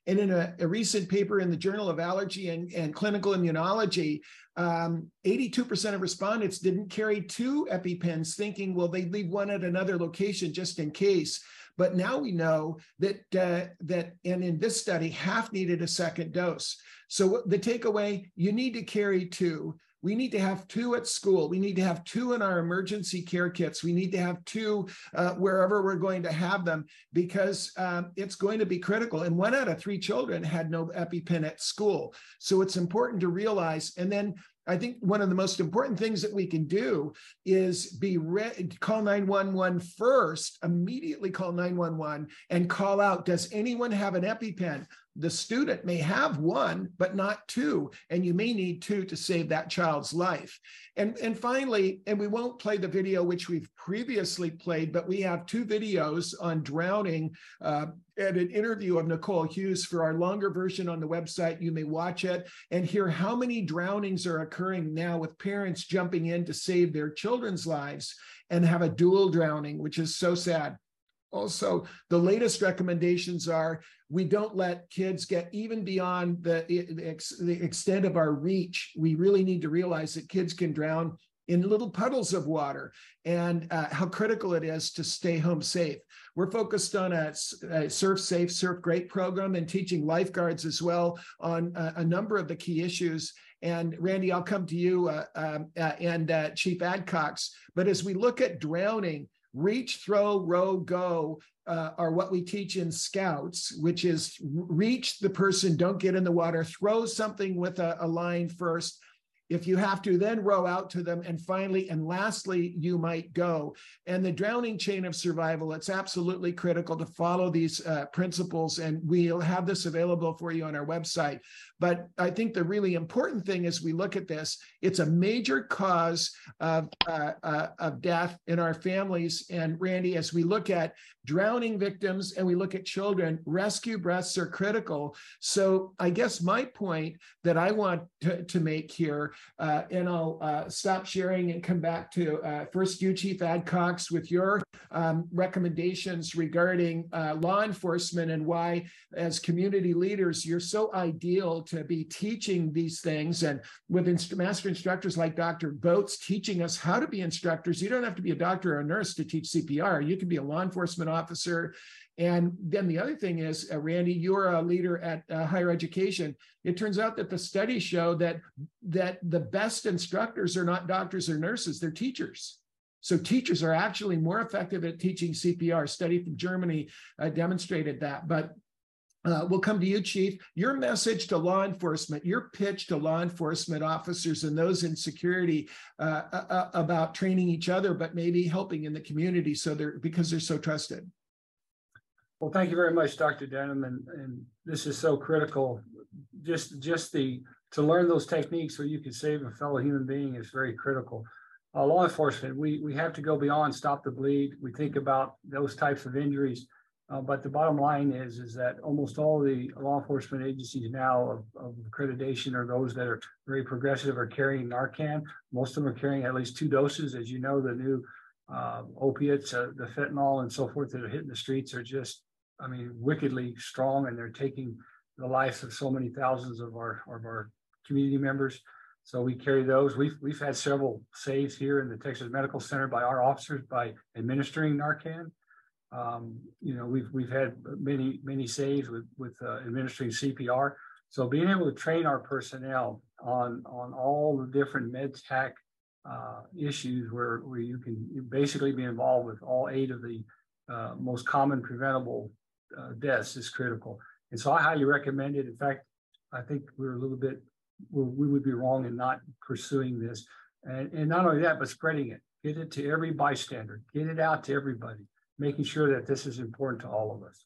And in a, a, recent paper in the Journal of Allergy and, and Clinical Immunology, um, 82% of respondents didn't carry two EpiPens, thinking, well, they'd leave one at another location just in case. But now we know that uh, that, and in this study, half needed a second dose. So the takeaway: you need to carry two. We need to have two at school. We need to have two in our emergency care kits. We need to have two uh, wherever we're going to have them because um, it's going to be critical. And one out of three children had no EpiPen at school. So it's important to realize. And then I think one of the most important things that we can do is be ready, call 911 first, immediately call 911 and call out, does anyone have an EpiPen? The student may have one, but not two, and you may need two to save that child's life. And, and finally, and we won't play the video which we've previously played, but we have two videos on drowning uh, and an interview of Nicole Hughes for our longer version on the website. You may watch it and hear how many drownings are occurring now with parents jumping in to save their children's lives and have a dual drowning, which is so sad. Also, the latest recommendations are we don't let kids get even beyond the, the extent of our reach. We really need to realize that kids can drown in little puddles of water and uh, how critical it is to stay home safe. We're focused on a, a, Surf Safe, Surf Great program and teaching lifeguards as well on a, a number of the key issues. And Randy, I'll come to you uh, um, uh, and uh, Chief Adcox. But as we look at drowning, reach, throw, row, go uh, are what we teach in scouts, which is reach the person, don't get in the water, throw something with a, a line first, if you have to, then row out to them. And finally, and lastly, you might go. And the drowning chain of survival, it's absolutely critical to follow these uh, principles. And we'll have this available for you on our website. But I think the really important thing as we look at this, it's a major cause of, uh, uh, of death in our families. And Randy, as we look at drowning victims and we look at children, rescue breaths are critical. So I guess my point that I want to, to make here uh, and I'll uh, stop sharing and come back to uh, first you, Chief Adcox, with your um, recommendations regarding uh, law enforcement and why, as community leaders, you're so ideal to be teaching these things. And with inst- master instructors like Dr. Botz teaching us how to be instructors, you don't have to be a doctor or a nurse to teach CPR. You can be a law enforcement officer and then the other thing is, uh, Randy, you're a leader at uh, higher education. It turns out that the studies show that that the best instructors are not doctors or nurses; they're teachers. So teachers are actually more effective at teaching CPR. A study from Germany uh, demonstrated that. But uh, we'll come to you, Chief. Your message to law enforcement, your pitch to law enforcement officers and those in security uh, uh, uh, about training each other, but maybe helping in the community, so they're because they're so trusted. Well, thank you very much, Dr. Denham, and, and this is so critical. Just just the to learn those techniques so you can save a fellow human being is very critical. Uh, law enforcement, we we have to go beyond stop the bleed. We think about those types of injuries uh, but the bottom line is, is that almost all the law enforcement agencies now of, of, accreditation are those that are very progressive are carrying Narcan. Most of them are carrying at least two doses. As you know, the new uh, opiates, uh, the fentanyl and so forth that are hitting the streets are just, I mean, wickedly strong and they're taking the lives of so many thousands of our, of our community members. So we carry those. We've, we've had several saves here in the Texas Medical Center by our officers by administering Narcan. Um, you know, we've we've had many many saves with with uh, administering CPR. So being able to train our personnel on on all the different med tech uh, issues where where you can basically be involved with all eight of the uh, most common preventable uh, deaths is critical. And so I highly recommend it. In fact, I think we're a little bit we would be wrong in not pursuing this. And, and not only that, but spreading it. Get it to every bystander. Get it out to everybody making sure that this is important to all of us.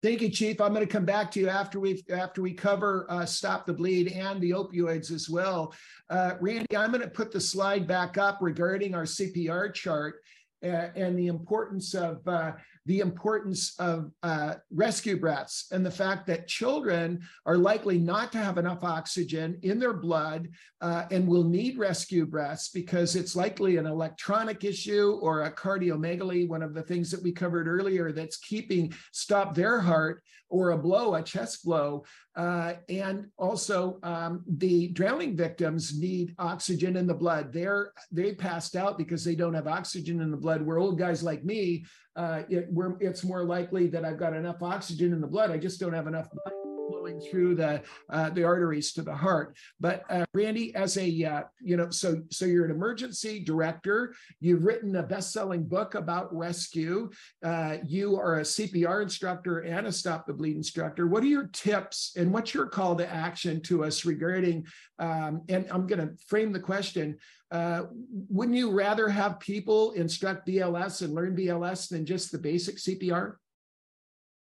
Thank you, Chief. I'm going to come back to you after we after we cover uh, stop the bleed and the opioids as well. Uh, Randy, I'm going to put the slide back up regarding our CPR chart uh, and the importance of uh, the importance of uh, rescue breaths and the fact that children are likely not to have enough oxygen in their blood uh, and will need rescue breaths because it's likely an electronic issue or a cardiomegaly, one of the things that we covered earlier that's keeping stop their heart or a blow, a chest blow. Uh, and also um, the drowning victims need oxygen in the blood. They're they passed out because they don't have oxygen in the blood. Where old guys like me uh, it, it's more likely that I've got enough oxygen in the blood. I just don't have enough blood flowing through the uh, the arteries to the heart. But uh, Randy, as a uh, you know, so so you're an emergency director. You've written a best-selling book about rescue. Uh, you are a CPR instructor and a Stop the Bleed instructor. What are your tips and what's your call to action to us regarding? Um, and I'm going to frame the question uh, wouldn't you rather have people instruct BLS and learn BLS than just the basic CPR?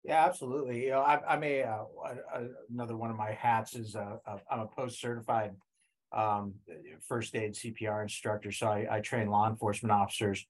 Yeah, absolutely. You know, I, I'm a, uh, another one of my hats is uh, uh, I'm a post certified um, first aid CPR instructor. So I, I train law enforcement officers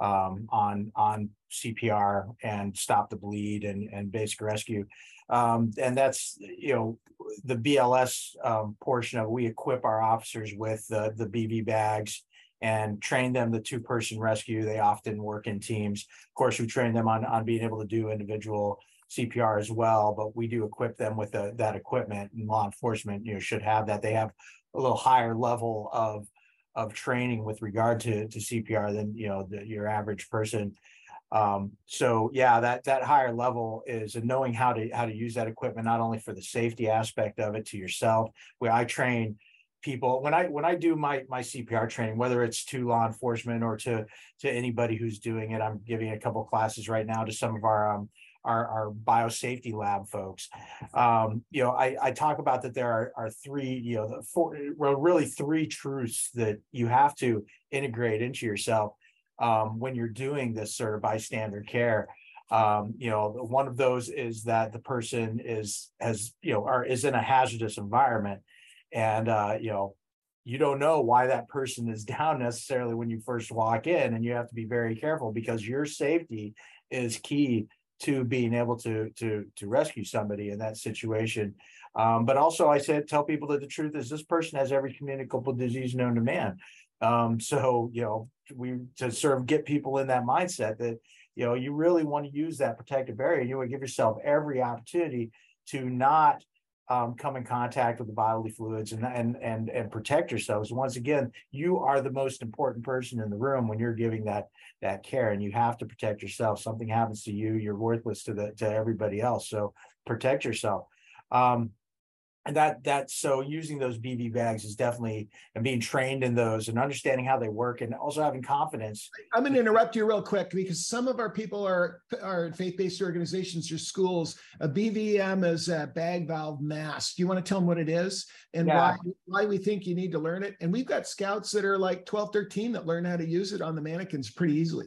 um, on on CPR and stop the bleed and and basic rescue, um, and that's you know the BLS um, portion of we equip our officers with the the BV bags and train them the two person rescue. They often work in teams. Of course, we train them on on being able to do individual CPR as well, but we do equip them with the, that equipment. And law enforcement, you know, should have that. They have a little higher level of of training with regard to, to CPR than you know the, your average person. Um, so yeah, that that higher level is knowing how to how to use that equipment not only for the safety aspect of it to yourself. Where I train people when I when I do my my CPR training, whether it's to law enforcement or to to anybody who's doing it, I'm giving a couple classes right now to some of our um, our, our biosafety lab folks. Um, you know, I, I talk about that there are, are three, you know, the four, well, really three truths that you have to integrate into yourself um, when you're doing this sort of bystander care. Um, you know, one of those is that the person is has, you know, or is in a hazardous environment. And uh, you know, you don't know why that person is [laughs] down necessarily when you first walk in, and you have to be very careful because your safety is key to being able to to to rescue somebody in that situation. Um, but also, I said tell people that the truth is this person has every communicable disease known to man. Um, so you know, we to sort of get people in that mindset that you know you really want to use that protective barrier. You want to give yourself every opportunity to not um, come in contact with the bodily fluids and, and and and protect yourselves. Once again, you are the most important person in the room when you're giving that that care, and you have to protect yourself. Something happens to you, you're worthless to the to everybody else. So protect yourself. Um, and that that so using those BV bags is definitely and being trained in those and understanding how they work and also having confidence. I'm going to interrupt you real quick because some of our people are are faith-based organizations or schools. A BVM is a bag valve mask. Do you want to tell them what it is and Yeah. why why we think you need to learn it? And we've got scouts that are like 12, 13 that learn how to use it on the mannequins pretty easily.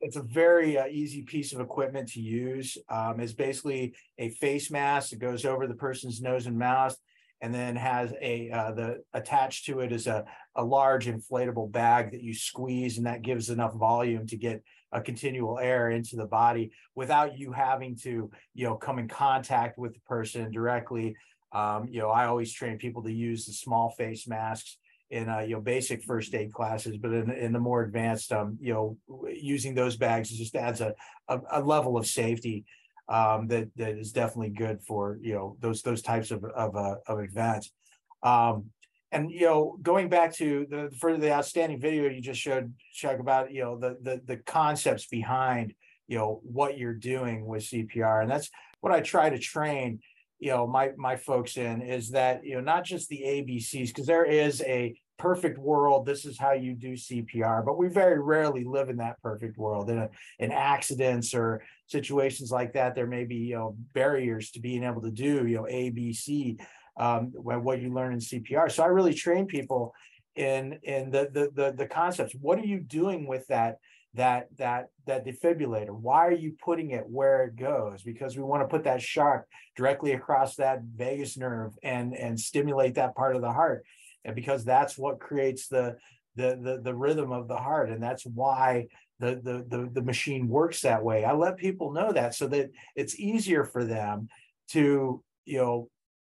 It's a very uh, easy piece of equipment to use. Um, it's basically a face mask that goes over the person's nose and mouth, and then has a uh, the attached to it is a a large inflatable bag that you squeeze, and that gives enough volume to get a continual air into the body without you having to you know come in contact with the person directly. Um, you know, I always train people to use the small face masks in uh, you know basic first aid classes, but in, in the more advanced, um, you know, using those bags just adds a, a, a level of safety um, that that is definitely good for you know those those types of of, uh, of events. Um, and you know, going back to the for the outstanding video you just showed, Chuck, about you know the the the concepts behind you know what you're doing with CPR, and that's what I try to train you know my my folks in is that you know not just the ABCs because there is a perfect world this is how you do CPR but we very rarely live in that perfect world in a, in accidents or situations like that there may be you know barriers to being able to do you know ABC um what you learn in CPR so I really train people in in the the the, the concepts. What are you doing with that that that that defibrillator? Why are you putting it where it goes? Because we want to put that shock directly across that vagus nerve and and stimulate that part of the heart. And because that's what creates the the the, the rhythm of the heart and that's why the, the the the machine works that way. I let people know that so that it's easier for them to you know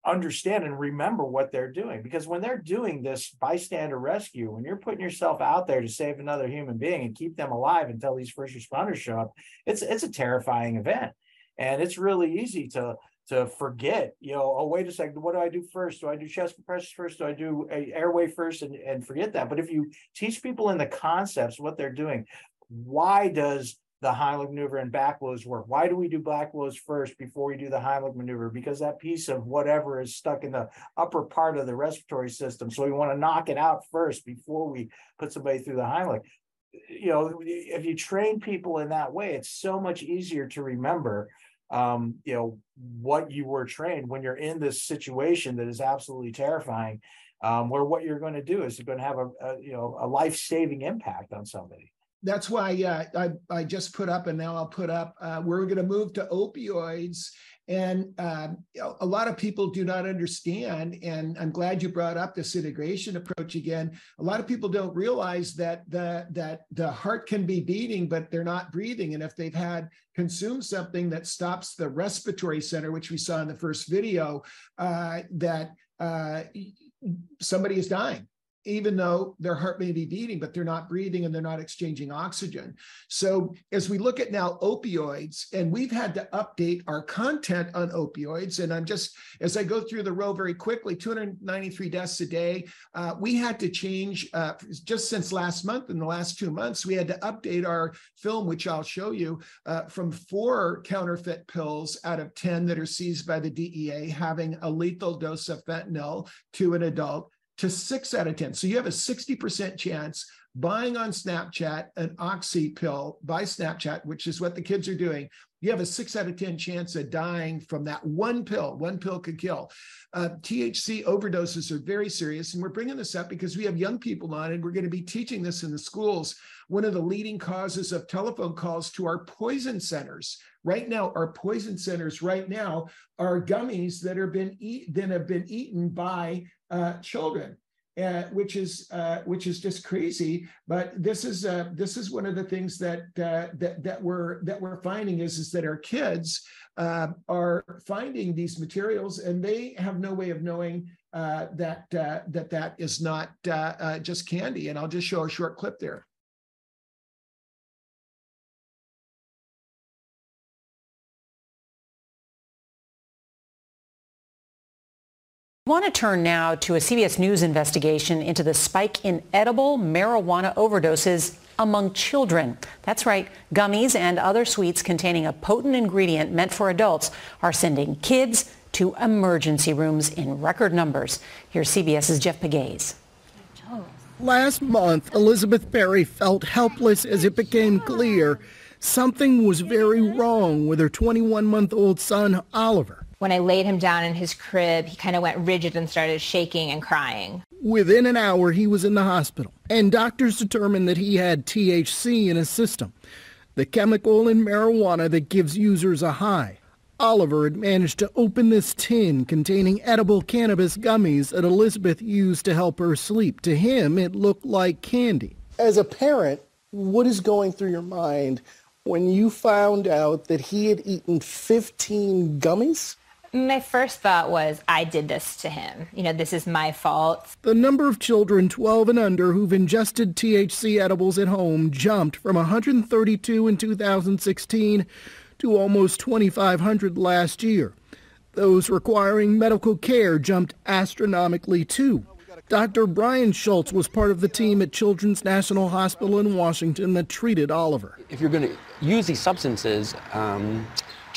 understand and remember what they're doing because when they're doing this bystander rescue when you're putting yourself out there to save another human being and keep them alive until these first responders show up it's it's a terrifying event. And it's really easy to to forget you know oh wait a second what do i do first? Do i do chest compressions first? Do i do airway first and, and forget that? But if you teach people in the concepts what they're doing why does the Heimlich maneuver and back blows work. Why do we do back blows first before we do the Heimlich maneuver? Because that piece of whatever is stuck in the upper part of the respiratory system. So we want to knock it out first before we put somebody through the Heimlich. You know, if you train people in that way, it's so much easier to remember um, you know, what you were trained when you're in this situation that is absolutely terrifying, um, where what you're going to do is going to have a, a you know a life-saving impact on somebody that's why uh, I, I just put up and now I'll put up, uh, we're going to move to opioids. And know, a lot of people do not understand. And I'm glad you brought up this integration approach again. A lot of people don't realize that the, that the heart can be beating, but they're not breathing. And if they've had consumed something that stops the respiratory center, which we saw in the first video, uh, that uh, somebody is dying even though their heart may be beating, but they're not breathing and they're not exchanging oxygen. So, as we look at now opioids, and we've had to update our content on opioids, and I'm just, as I go through the row very quickly 293 deaths a day. Uh, we had to change uh, just since last month, in the last two months, we had to update our film, which I'll show you, uh, from four counterfeit pills out of 10 that are seized by the DEA having a lethal dose of fentanyl to an adult to six out of 10. So you have a 60% chance buying on Snapchat an oxy pill by Snapchat, which is what the kids are doing. You have a six out of 10 chance of dying from that one pill. One pill could kill. Uh, THC overdoses are very serious. And we're bringing this up because we have young people on, and we're going to be teaching this in the schools. One of the leading causes of telephone calls to our poison centers. Right now, our poison centers right now are gummies that have been eat, that have been eaten by children, uh, which is uh, which is just crazy. But this is uh, this is one of the things that uh, that that we're that we're finding is is that our kids uh, are finding these materials and they have no way of knowing that that that is not just candy. And I'll just show a short clip there. I want to turn now to a CBS News investigation into the spike in edible marijuana overdoses among children. That's right, gummies and other sweets containing a potent ingredient meant for adults are sending kids to emergency rooms in record numbers. Here's CBS's Jeff Pegues. Last month, Elizabeth Berry felt helpless as it became clear something was very wrong with her 21-month-old son, Oliver. When I laid him down in his crib, he kind of went rigid and started shaking and crying. Within an hour, he was in the hospital, and doctors determined that he had THC in his system, the chemical in marijuana that gives users a high. Oliver had managed to open this tin containing edible cannabis gummies that Elizabeth used to help her sleep. To him, it looked like candy. As a parent, what is going through your mind when you found out that he had eaten 15 gummies? My first thought was, I did this to him. You know, this is my fault. The number of children 12 and under who've ingested THC edibles at home jumped from 132 in 2016 to almost 2,500 last year. Those requiring medical care jumped astronomically too. Dr. Brian Schultz was part of the team at Children's National Hospital in Washington that treated Oliver. If you're going to use these substances, um,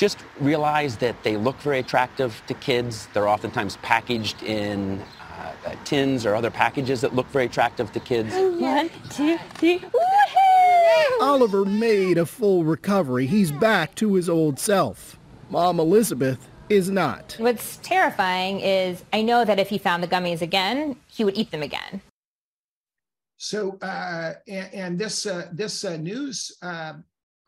just realize that they look very attractive to kids. They're oftentimes packaged in uh, tins or other packages that look very attractive to kids. One, two, three. Oliver made a full recovery. He's back to his old self. Mom Elizabeth is not. What's terrifying is I know that if he found the gummies again, he would eat them again. So, uh, and, and, this uh, this uh, news uh,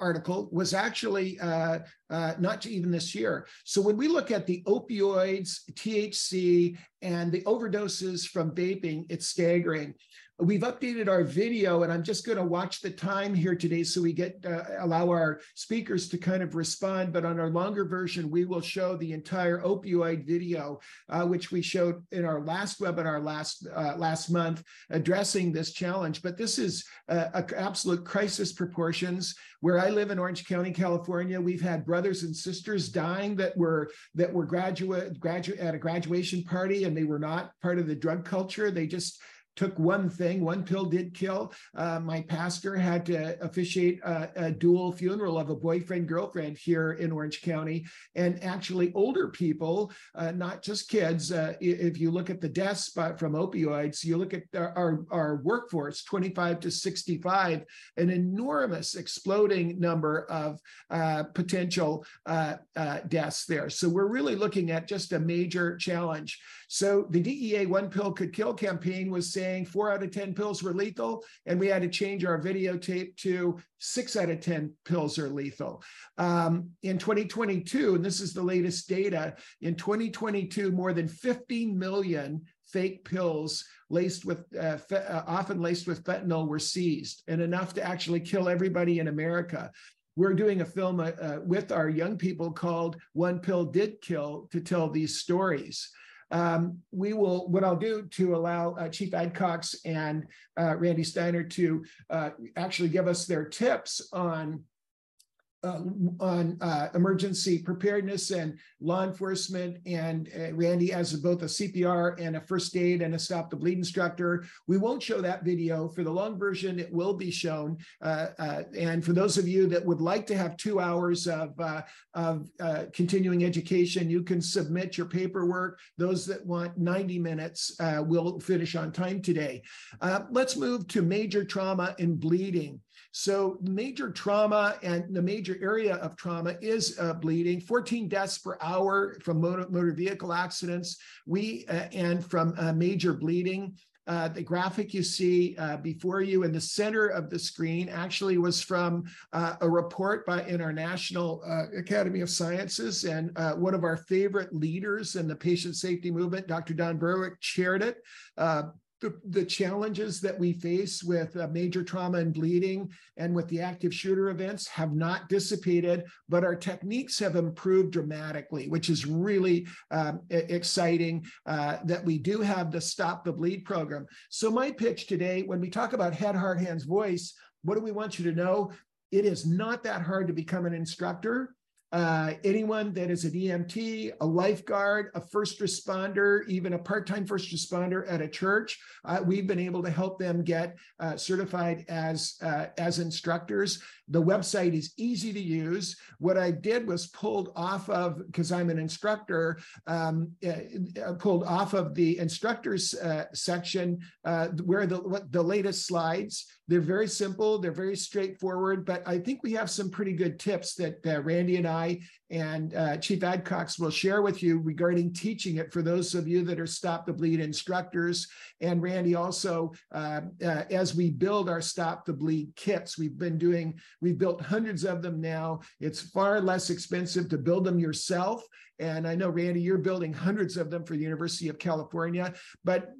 article was actually uh, uh, not even this year. So when we look at the opioids, THC, and the overdoses from vaping, it's staggering. We've updated our video, and I'm just going to watch the time here today so we get uh, allow our speakers to kind of respond. But on our longer version, we will show the entire opioid video, uh, which we showed in our last webinar last uh, last month, addressing this challenge. But this is uh, absolute crisis proportions. Where I live in Orange County, California, we've had brothers and sisters dying that were that were graduate graduate at a graduation party, and they were not part of the drug culture. They just took one thing, one pill did kill. Uh, my pastor had to officiate a, a, dual funeral of a boyfriend girlfriend here in Orange County. And actually, older people, uh, not just kids, uh, if you look at the deaths from opioids, you look at our, our workforce 25 to 65, an enormous exploding number of uh, potential uh, uh, deaths there. So we're really looking at just a major challenge. So the DEA One Pill Could Kill campaign was saying four out of 10 pills were lethal, and we had to change our videotape to six out of 10 pills are lethal. Um, in 2022, and this is the latest data, in 2022, more than 50 million fake pills laced with uh, fe- uh, often laced with fentanyl were seized and enough to actually kill everybody in america we're doing a film uh, uh with our young people called one pill did kill to tell these stories um, we will, what I'll do to allow uh, Chief Adcox and uh, Randy Steiner to uh, actually give us their tips on uh, on uh, emergency preparedness and law enforcement. And uh, Randy, as both a CPR and a first aid and a stop the bleed instructor, we won't show that video. For the long version, it will be shown. Uh, uh, and for those of you that would like to have two hours of, uh, of continuing education, you can submit your paperwork. Those that want 90 minutes will finish on time today. let's move to major trauma and bleeding. So major trauma and the major area of trauma is uh, bleeding. 14 deaths per hour from motor, motor vehicle accidents. We uh, and from uh, major bleeding. Uh, the graphic you see uh, before you in the center of the screen actually was from uh, a report by International uh, Academy of Sciences, and uh, one of our favorite leaders in the patient safety movement, Dr. Don Berwick, chaired it. The, the challenges that we face with uh, major trauma and bleeding and with the active shooter events have not dissipated, but our techniques have improved dramatically, which is really um, exciting uh, that we do have the Stop the Bleed program. So, my pitch today, when we talk about head, heart, hands, voice, what do we want you to know? It is not that hard to become an instructor. Uh, anyone that is an EMT, a lifeguard, a first responder, even a part-time first responder at a church. Uh, we've been able to help them get uh, certified as uh, as instructors. The website is easy to use. What I did was pulled off of because I'm an instructor, um, uh, pulled off of the instructors uh, section where the the latest slides. They're very simple. They're very straightforward. But I think we have some pretty good tips that Randy and I and uh, Chief Adcox will share with you regarding teaching it for those of you that are Stop the Bleed instructors. And Randy also, uh, uh, as we build our Stop the Bleed kits, we've been doing, we've built hundreds of them now. It's far less expensive to build them yourself. And I know, Randy, you're building hundreds of them for the University of California, but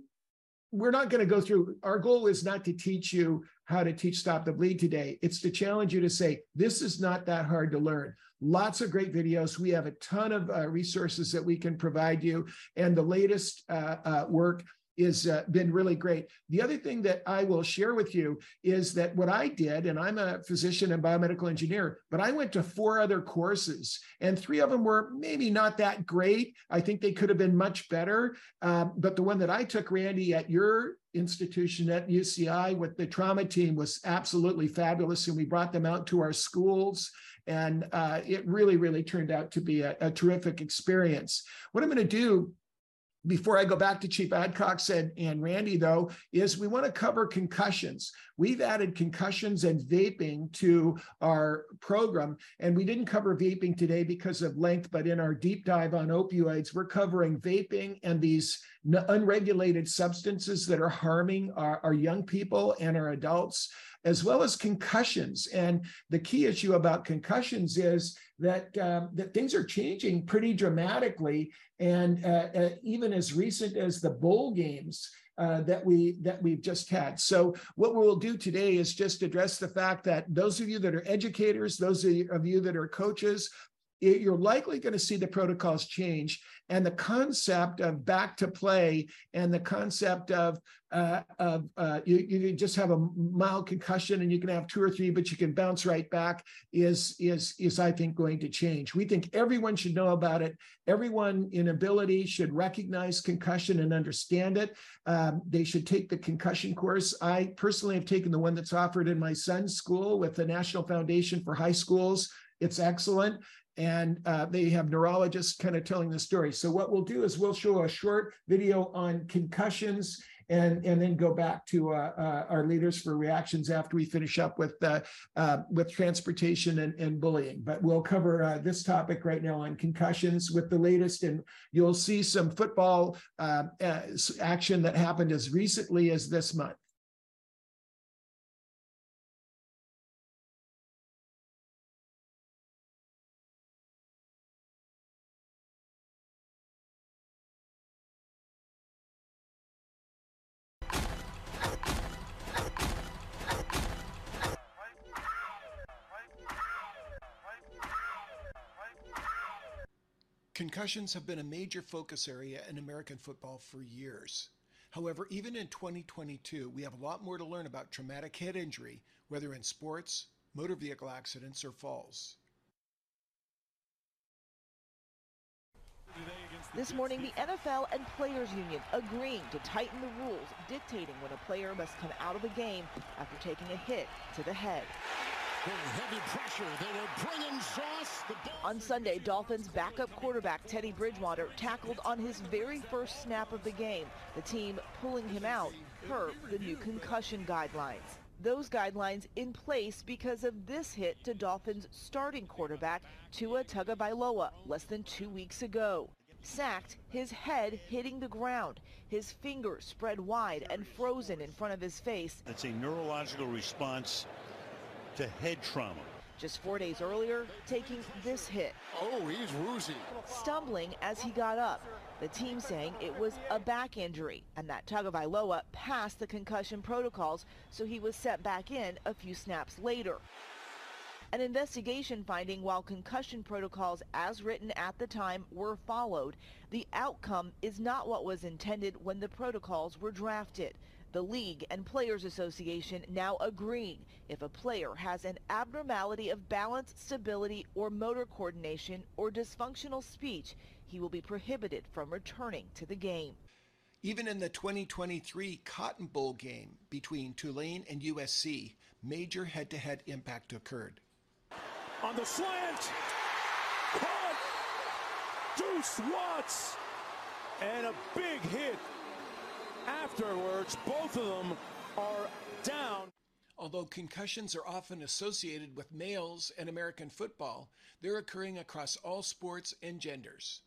we're not going to go through our goal is not to teach you how to teach stop the bleed today it's to challenge you to say this is not that hard to learn lots of great videos we have a ton of uh, resources that we can provide you and the latest uh, uh, work has uh, been really great. The other thing that I will share with you is that what I did, and I'm a physician and biomedical engineer, but I went to four other courses, and three of them were maybe not that great. I think they could have been much better. Um, but the one that I took, Randy, at your institution at UCI with the trauma team was absolutely fabulous, and we brought them out to our schools. And uh, it really, really turned out to be a, a terrific experience. What I'm going to do before I go back to Chief Adcox and, and Randy, though, is we want to cover concussions. We've added concussions and vaping to our program, and we didn't cover vaping today because of length, but in our deep dive on opioids, we're covering vaping and these unregulated substances that are harming our, our young people and our adults as well as concussions. And the key issue about concussions is that um, that things are changing pretty dramatically, and uh, uh, even as recent as the bowl games. Uh, that we that we've just had. So what we'll do today is just address the fact that those of you that are educators, those of you that are coaches, you're likely going to see the protocols change and the concept of back to play and the concept of uh, of uh, you, you just have a mild concussion and you can have two or three but you can bounce right back is is is i think going to change. We think everyone should know about it. Everyone in ability should recognize concussion and understand it. Um, they should take the concussion course. I personally have taken the one that's offered in my son's school with the national foundation for high schools. It's excellent and uh, they have neurologists kind of telling the story. So what we'll do is we'll show a short video on concussions and, and then go back to uh, uh, our leaders for reactions after we finish up with uh, uh, with transportation and, and bullying. But we'll cover uh, this topic right now on concussions with the latest, and you'll see some football action that happened as recently as this month. Concussions have been a major focus area in American football for years. However, even in 2022, we have a lot more to learn about traumatic head injury, whether in sports, motor vehicle accidents, or falls. This morning, the NFL and Players Union agreeing to tighten the rules dictating when a player must come out of a game after taking a hit to the head. On Sunday, Dolphins backup quarterback Teddy Bridgewater tackled on his very first snap of the game, the team pulling him out per the new concussion guidelines. Those guidelines in place because of this hit to Dolphins starting quarterback Tua Tagovailoa less than two weeks ago. Sacked, his head hitting the ground, his fingers spread wide and frozen in front of his face. It's a neurological response to head trauma. Just four days earlier, taking this hit. Oh, he's woozy. Stumbling as he got up. The team saying it was a back injury and that Tagovailoa passed the concussion protocols, so he was set back in a few snaps later. An investigation finding while concussion protocols as written at the time were followed, the outcome is not what was intended when the protocols were drafted. The league and Players Association now agreeing if a player has an abnormality of balance, stability, or motor coordination or dysfunctional speech, he will be prohibited from returning to the game. Even in the 2023 Cotton Bowl game between Tulane and USC, major head-to-head impact occurred. On the slant, caught Deuce Watts, and a big hit. Afterwards, both of them are down. Although concussions are often associated with males and American football, they're occurring across all sports and genders.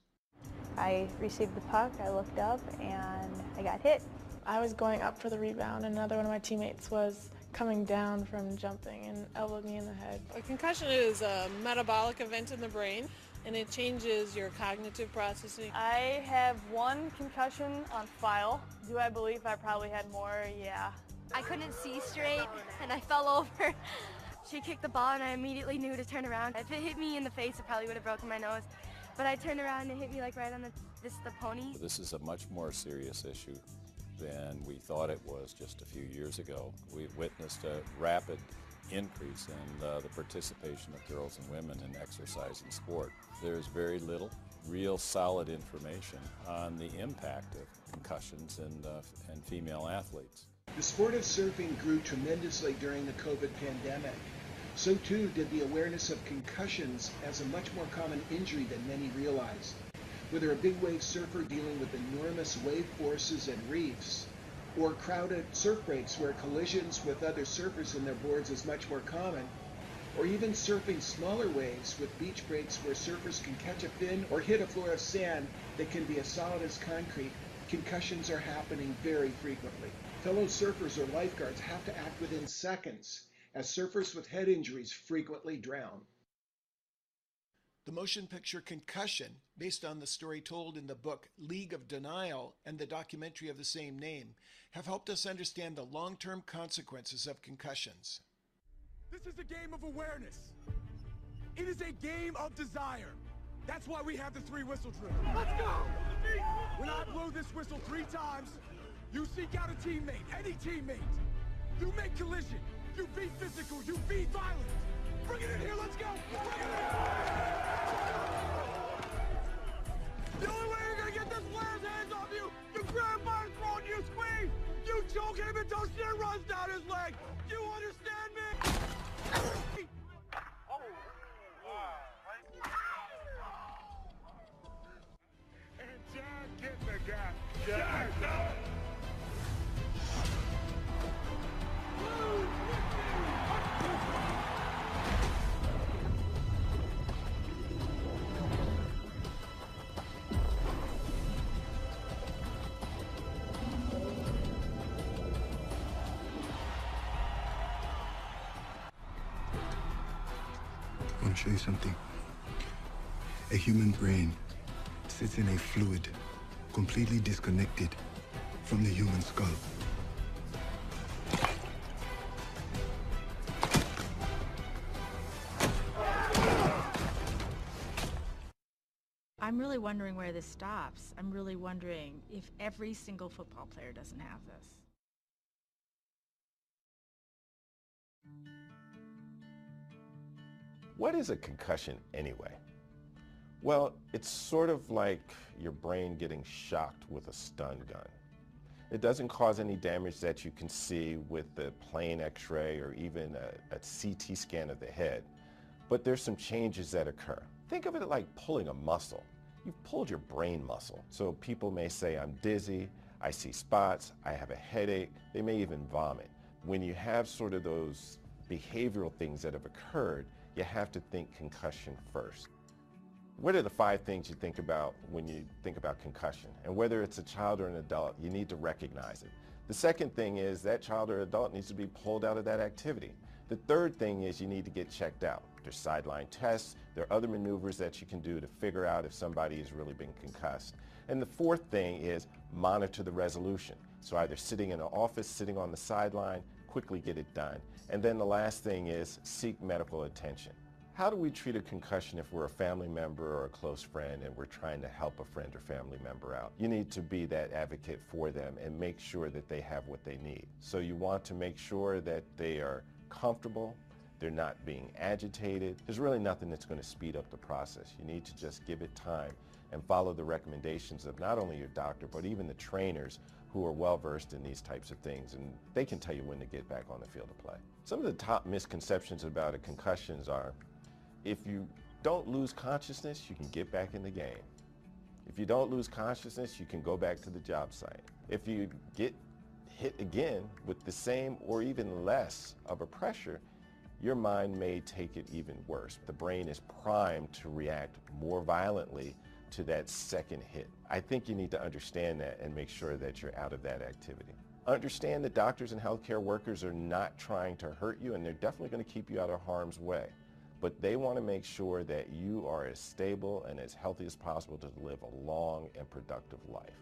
I received the puck, I looked up, and I got hit. I was going up for the rebound, and another one of my teammates was coming down from jumping and elbowed me in the head. A concussion is a metabolic event in the brain, and it changes your cognitive processing. I have one concussion on file. Do I believe I probably had more? Yeah. I couldn't see straight, and I fell over. [laughs] She kicked the ball, and I immediately knew to turn around. If it hit me in the face, it probably would have broken my nose. But I turned around and it hit me like right on the, this, the pony. This is a much more serious issue than we thought it was just a few years ago. We've witnessed a rapid increase in uh, the participation of girls and women in exercise and sport. There's very little real solid information on the impact of concussions in, uh, in female athletes. The sport of surfing grew tremendously during the COVID pandemic. So too did the awareness of concussions as a much more common injury than many realized. Whether a big wave surfer dealing with enormous wave forces and reefs, or crowded surf breaks where collisions with other surfers and their boards is much more common, or even surfing smaller waves with beach breaks where surfers can catch a fin or hit a floor of sand that can be as solid as concrete, concussions are happening very frequently. Fellow surfers or lifeguards have to act within seconds as surfers with head injuries frequently drown. The motion picture Concussion, based on the story told in the book League of Denial and the documentary of the same name, have helped us understand the long term consequences of concussions. This is a game of awareness. It is a game of desire. That's why we have the three whistle drill. Let's go! When I blow this whistle three times, you seek out a teammate, any teammate. You make collision. You be physical. You be violent. Bring it in here. Let's go. Bring it in. The only way you're to get this player's hands off you, you grab by his throat and you squeeze. You choke him until shit runs down his leg. You understand me? [coughs] Oh, and Jack getting the guy. Jack, Jack human brain sits in a fluid completely disconnected from the human skull. I'm really wondering where this stops. I'm really wondering if every single football player doesn't have this. What is a concussion anyway? Well, it's sort of like your brain getting shocked with a stun gun. It doesn't cause any damage that you can see with the plain x-ray or even a, a, CT scan of the head, but there's some changes that occur. Think of it like pulling a muscle. You've pulled your brain muscle. So people may say, I'm dizzy, I see spots, I have a headache, they may even vomit. When you have sort of those behavioral things that have occurred, you have to think concussion first. What are the five things you think about when you think about concussion? And whether it's a child or an adult, you need to recognize it. The second thing is that child or adult needs to be pulled out of that activity. The third thing is you need to get checked out. There's sideline tests. There are other maneuvers that you can do to figure out if somebody has really been concussed. And the fourth thing is monitor the resolution. So either sitting in an office, sitting on the sideline, quickly get it done. And then the last thing is seek medical attention. How do we treat a concussion if we're a family member or a close friend and we're trying to help a friend or family member out? You need to be that advocate for them and make sure that they have what they need. So you want to make sure that they are comfortable, they're not being agitated. There's really nothing that's going to speed up the process. You need to just give it time and follow the recommendations of not only your doctor, but even the trainers who are well versed in these types of things, and they can tell you when to get back on the field of play. Some of the top misconceptions about a concussions are if you don't lose consciousness, you can get back in the game. If you don't lose consciousness, you can go back to the job site. If you get hit again with the same or even less of a pressure, your mind may take it even worse. The brain is primed to react more violently to that second hit. I think you need to understand that and make sure that you're out of that activity. Understand that doctors and healthcare workers are not trying to hurt you and they're definitely going to keep you out of harm's way but they want to make sure that you are as stable and as healthy as possible to live a long and productive life.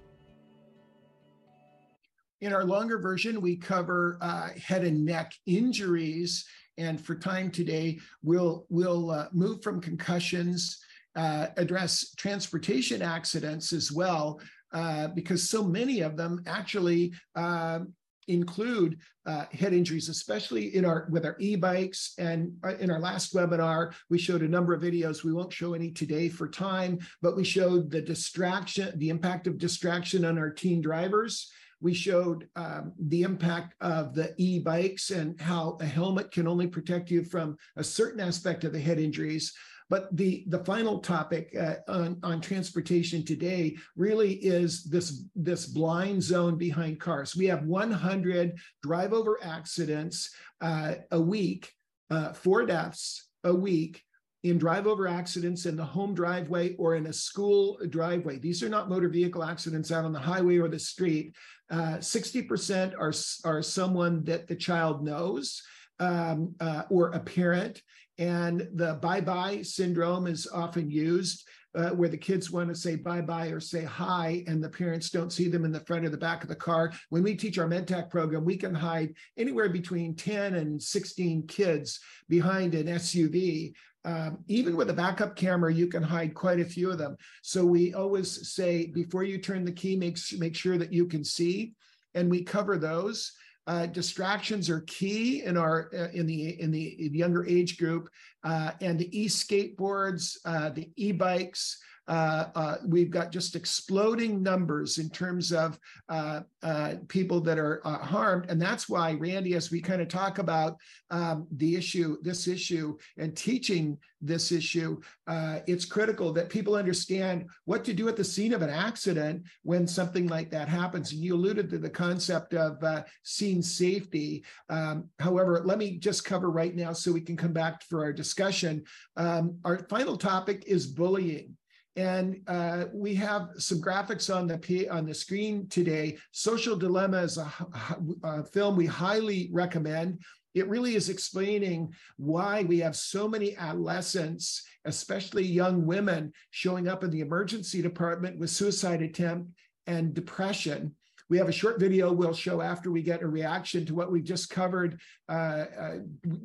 In our longer version, we cover uh, head and neck injuries. And for time today, we'll, we'll uh, move from concussions, uh, address transportation accidents as well, uh, because so many of them actually um, include uh, head injuries, especially in our with our e-bikes. And uh, in our last webinar, we showed a number of videos. We won't show any today for time, but we showed the distraction, the impact of distraction on our teen drivers. We showed um, the impact of the e-bikes and how a helmet can only protect you from a certain aspect of the head injuries. But the, the final topic uh, on, on transportation today really is this, this blind zone behind cars. We have 100 drive over accidents uh, a week, uh, four deaths a week in drive over accidents in the home driveway or in a school driveway. These are not motor vehicle accidents out on the highway or the street. Uh, 60% are, are someone that the child knows um, uh, or a parent. And the bye bye syndrome is often used. Uh, where the kids want to say bye bye or say hi, and the parents don't see them in the front or the back of the car. When we teach our MedTech program, we can hide anywhere between 10 and 16 kids behind an SUV. Um, even with a backup camera, you can hide quite a few of them. So we always say before you turn the key, make, make sure that you can see, and we cover those. Uh, distractions are key in our uh, in the in the younger age group, uh, and the e-skateboards, uh, the e-bikes, uh, uh, we've got just exploding numbers in terms of uh, uh people that are harmed. And that's why, Randy, as we kind of talk about um, the issue, this issue, and teaching this issue, it's critical that people understand what to do at the scene of an accident when something like that happens. And you alluded to the concept of scene safety. Um, however, let me just cover right now so we can come back for our discussion. Um, our final topic is bullying. And uh, we have some graphics on the on the screen today. Social Dilemma is a, a film we highly recommend. It really is explaining why we have so many adolescents, especially young women, showing up in the emergency department with suicide attempt and depression. We have a short video we'll show after we get a reaction to what we've just covered uh, uh,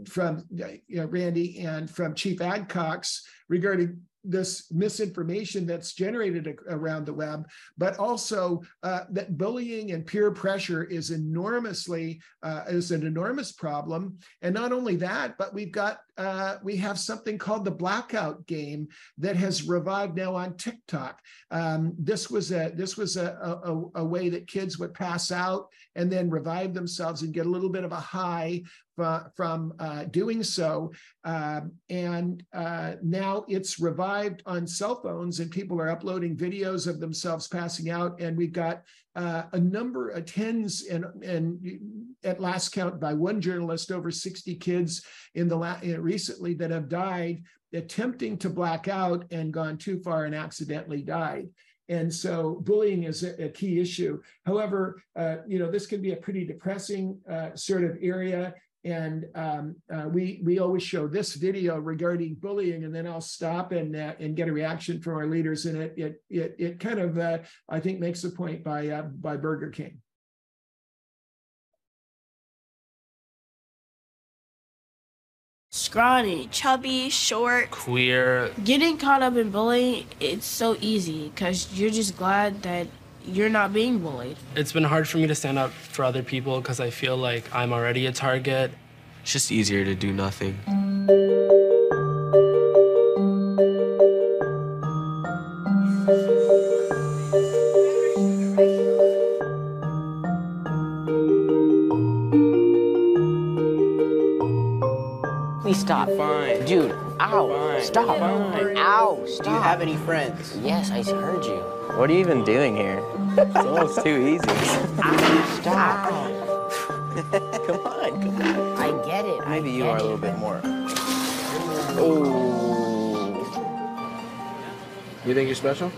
from uh, Randy and from Chief Adcox regarding this misinformation that's generated around the web, but also uh, that bullying and peer pressure is enormously uh, is an enormous problem. And not only that, but we've got uh, we have something called the blackout game that has revived now on TikTok. Um, this was a this was a, a, a way that kids would pass out and then revive themselves and get a little bit of a high from uh, doing so. Um, and uh, now it's revived on cell phones, and people are uploading videos of themselves passing out. And we've got uh, a number of tens and, and at last count by one journalist, over 60 kids in the la- recently that have died attempting to black out and gone too far and accidentally died. And so bullying is a, a key issue. However, uh, you know, this can be a pretty depressing uh, sort of area. And um, uh, we we always show this video regarding bullying, and then I'll stop and uh, and get a reaction from our leaders. And it it it, it kind of uh, I think makes a point by uh, by Burger King. Scrawny, chubby, short. queer. Getting caught up in bullying, it's so easy because you're just glad that you're not being bullied. It's been hard for me to stand up for other people because I feel like I'm already a target. It's just easier to do nothing. Stop. Fine. Dude, ow. Fine. Stop. Fine. Ow, stop. Do you have any friends? Yes, I heard you. What are you even doing here? It's almost too easy. stop. [laughs] come on, come on. I get it. Maybe you are a little bit more. Oh. You think you're special?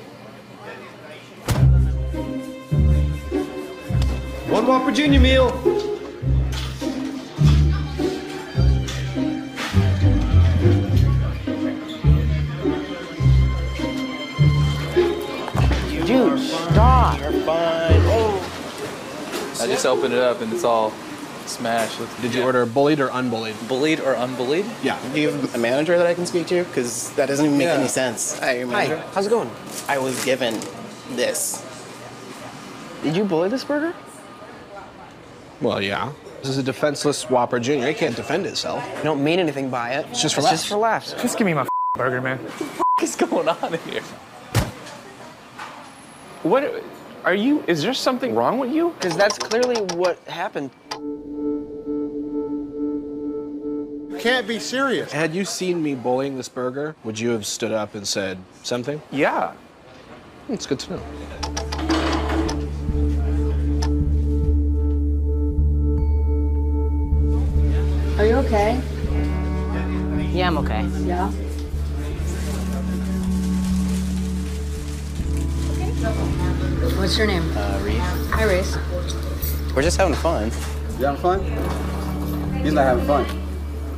One Whopper Junior meal. Just opened it up and it's all smashed. Did you order bullied or unbullied? Bullied or unbullied? Yeah. Do you have a manager that I can speak to? Because that doesn't even make Yeah. any sense. Hi, your manager. Hi, how's it going? I was given this. Did you bully this burger? Well, yeah. This is a defenseless Whopper Junior. It can't defend itself. I don't mean anything by it. It's just for it's laughs. just for laughs. Just give me my burger, man. What the is going on here? What are you? Is there something wrong with you? Because that's clearly what happened. Can't be serious. Had you seen me bullying this burger, would you have stood up and said something? Yeah. It's good to know. Are you okay? Yeah, I'm okay. Yeah. What's your name? Uh, Reed. Hi, Reese. We're just having fun. You having fun? He's not having fun.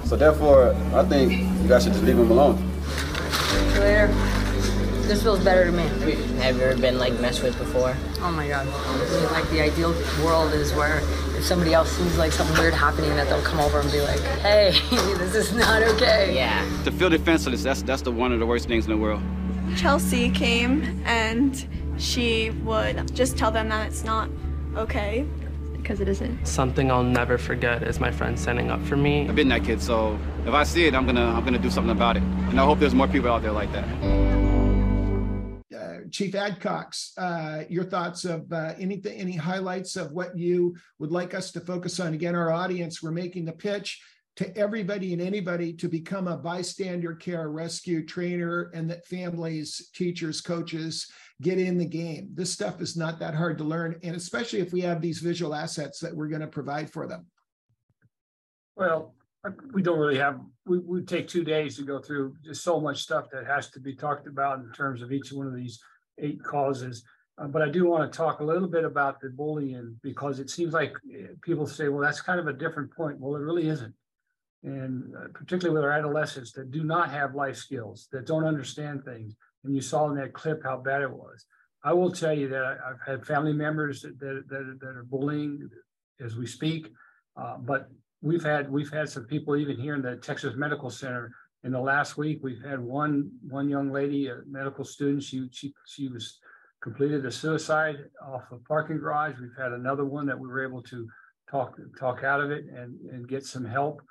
So therefore, I think you guys should just leave him alone. See you later. This feels better to me. Have you ever been like messed with before? Oh my god. Like the ideal world is where if somebody else sees like something weird happening, that they'll come over and be like, "Hey, [laughs] this is not okay." Yeah. To feel defenseless, that's that's the one of the worst things in the world. Chelsea came and she would just tell them that it's not okay because it isn't. Something I'll never forget is my friend standing up for me. I've been that kid, so if I see it, I'm gonna I'm gonna do something about it. And I hope there's more people out there like that. Uh, Chief Adcox, uh, your thoughts of uh, anything, any highlights of what you would like us to focus on? Again, our audience, we're making the pitch to everybody and anybody to become a bystander care rescue trainer and that families, teachers, coaches get in the game. This stuff is not that hard to learn. And especially if we have these visual assets that we're going to provide for them. Well, we don't really have, we, take two days to go through just so much stuff that has to be talked about in terms of each one of these eight causes. Uh, but I do want to talk a little bit about the bullying because it seems like eh, people say, well, that's kind of a different point. Well, it really isn't. And uh, particularly with our adolescents that do not have life skills, that don't understand things. And you saw in that clip how bad it was. I will tell you that I've had family members that, that, that that are bullying as we speak. Uh, but we've had, we've had some people even here in the Texas Medical Center. In the last week, we've had one, one young lady, a medical student, she, she, she was completed a suicide off a parking garage. We've had another one that we were able to talk, talk out of it and, and get some help.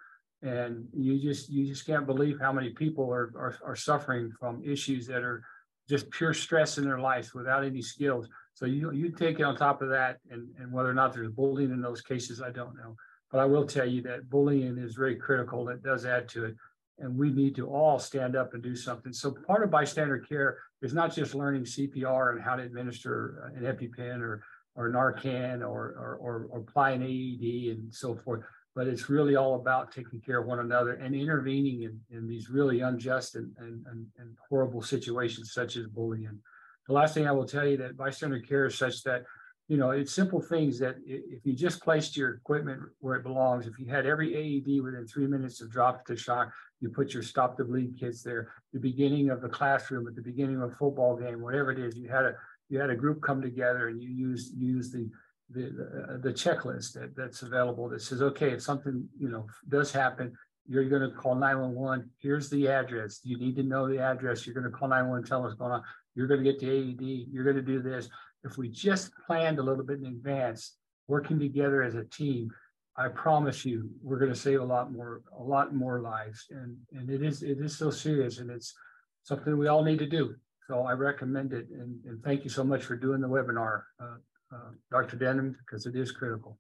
And you just, you just can't believe how many people are, are, are suffering from issues that are just pure stress in their lives without any skills. So you, you take it on top of that and, and whether or not there's bullying in those cases, I don't know. But I will tell you that bullying is very critical. It does add to it. And we need to all stand up and do something. So part of bystander care is not just learning CPR and how to administer an EpiPen or, or Narcan or, or, or, or apply an AED and so forth. But it's really all about taking care of one another and intervening in, in these really unjust and, and, and, and horrible situations such as bullying. The last thing I will tell you that bystander care is such that you know, it's simple things that if you just placed your equipment where it belongs, if you had every AED within three minutes of drop to shock, you put your stop the bleed kits there, the beginning of the classroom, at the beginning of a football game, whatever it is, you had a, you had a group come together and you use, use the, the, the- the checklist that, that's available that says, okay, if something, you know, does happen, you're going to call 911. Here's the address. You need to know the address. You're going to call 911, tell us what's going on. You're going to get the AED. You're going to do this. If we just planned a little bit in advance, working together as a team, I promise you, we're going to save a lot more, a lot more lives. And and it is it is so serious, and it's something we all need to do. So I recommend it, and, and thank you so much for doing the webinar, uh, uh, Dr. Denham, because it is critical.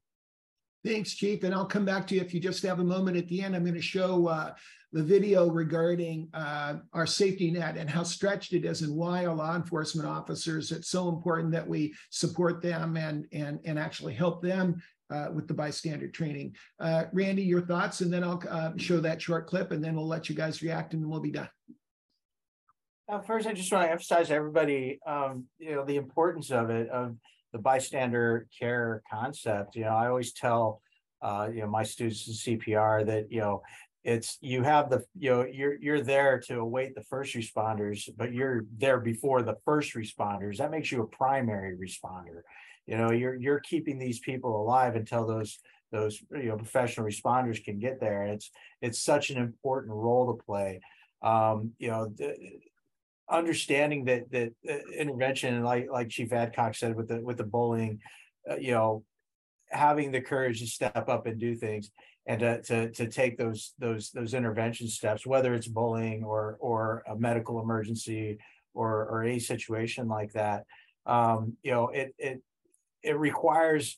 Thanks, Chief. And I'll come back to you if you just have a moment at the end. I'm going to show uh, the video regarding uh, our safety net and how stretched it is and why our law enforcement officers, it's so important that we support them and, and, and actually help them uh, with the bystander training. Uh, Randy, your thoughts, and then I'll uh, show that short clip and then we'll let you guys react and then we'll be done. Uh, first, I just want to emphasize to everybody, um, you know, the importance of it, of the bystander care concept. You know, I always tell, uh, you know, my students in CPR that, you know, it's you have the you know you're you're there to await the first responders but you're there before the first responders. That makes you a primary responder. You know you're you're keeping these people alive until those those you know professional responders can get there. And it's it's such an important role to play. Um you know understanding that that uh, intervention, like like Chief Adcox said with the with the bullying, uh, you know, having the courage to step up and do things and to, to to take those those those intervention steps, whether it's bullying or or a medical emergency or or a situation like that, um, you know, it it it requires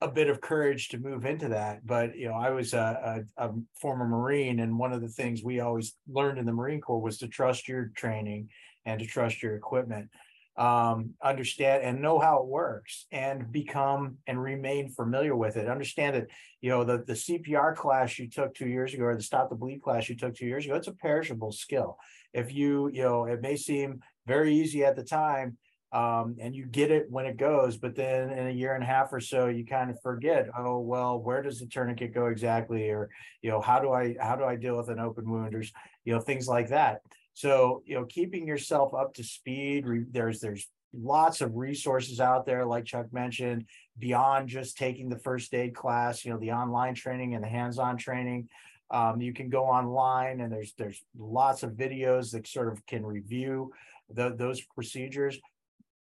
a bit of courage to move into that. But you know, I was a, a, a, former Marine, and one of the things we always learned in the Marine Corps was to trust your training and to trust your equipment um, understand and know how it works and become and remain familiar with it. Understand that, you know, the, the CPR class you took two years ago or the stop the bleed class you took two years ago, it's a perishable skill. If you, you know, it may seem very easy at the time um, and you get it when it goes, but then in a year and a half or so, you kind of forget, oh, well, where does the tourniquet go exactly? Or, you know, how do I, how do I deal with an open wound or, you know, things like that. So, you know, keeping yourself up to speed, there's there's lots of resources out there, like Chuck mentioned, beyond just taking the first aid class, you know, the online training and the hands-on training. Um, you can go online and there's there's lots of videos that sort of can review the, those procedures.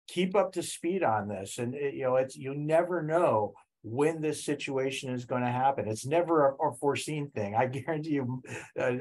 Keep up to speed on this. And it, you know, it's you never know when this situation is going to happen. It's never a, a foreseen thing. I [laughs] guarantee you, uh,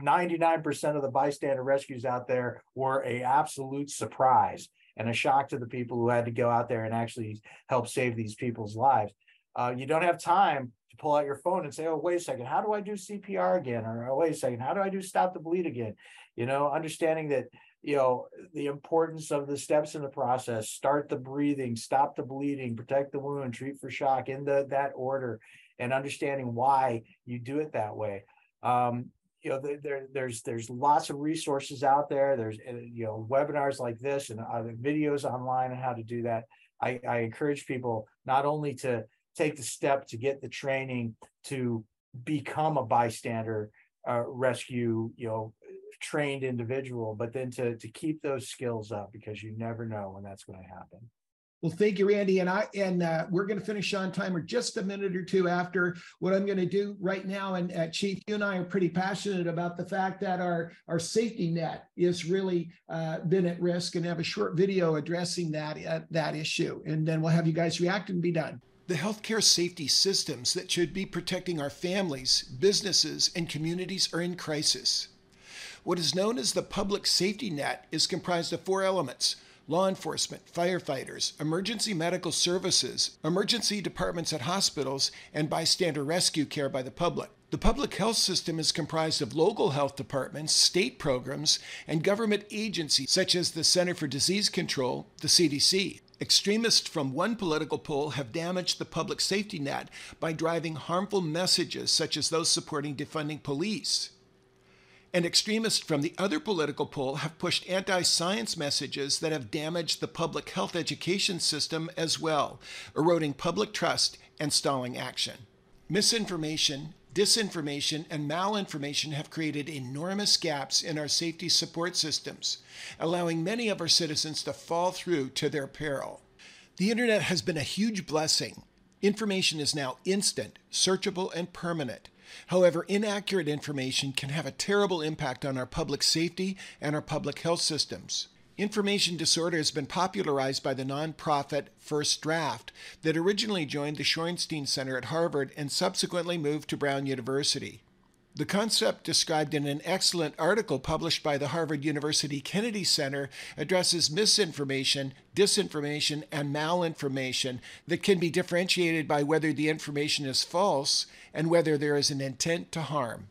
99% uh, of the bystander rescues out there were a absolute surprise and a shock to the people who had to go out there and actually help save these people's lives. Uh, you don't have time to pull out your phone and say, "Oh, wait a second, how do I do CPR again?" Or oh, "Wait a second, how do I do stop the bleed again?" You know, understanding that you know the importance of the steps in the process start the breathing stop the bleeding protect the wound treat for shock in the, that order and understanding why you do it that way. Um, you know there, there's there's lots of resources out there. There's uh, you know webinars like this and other videos online on how to do that. I, I encourage people not only to take the step to get the training to become a bystander uh, rescue you know trained individual, but then to to keep those skills up because you never know when that's going to happen. Well, thank you, Randy. And I and uh, we're going to finish on timer just a minute or two after what I'm going to do right now. And uh, Chief, you and I are pretty passionate about the fact that our our safety net is really uh, been at risk, and have a short video addressing that uh, that issue. And then we'll have you guys react and be done. The healthcare safety systems that should be protecting our families, businesses, and communities are in crisis. What is known as the public safety net is comprised of four elements law enforcement, firefighters, emergency medical services, emergency departments at hospitals, and bystander rescue care by the public. The public health system is comprised of local health departments, state programs, and government agencies such as the Center for Disease Control, the CDC. Extremists from one political pole have damaged the public safety net by driving harmful messages such as those supporting defunding police and extremists from the other political pole have pushed anti science messages that have damaged the public health education system as well, eroding public trust and stalling action. Misinformation, disinformation, and malinformation have created enormous gaps in our safety support systems, allowing many of our citizens to fall through to their peril. The internet has been a huge blessing Information is now instant, searchable, and permanent. However, inaccurate information can have a terrible impact on our public safety and our public health systems. Information disorder has been popularized by the nonprofit First Draft that originally joined the Shorenstein Center at Harvard and subsequently moved to Brown University. The concept described in an excellent article published by the Harvard University Kennedy Center addresses misinformation, disinformation, and malinformation that can be differentiated by whether the information is false and whether there is an intent to harm.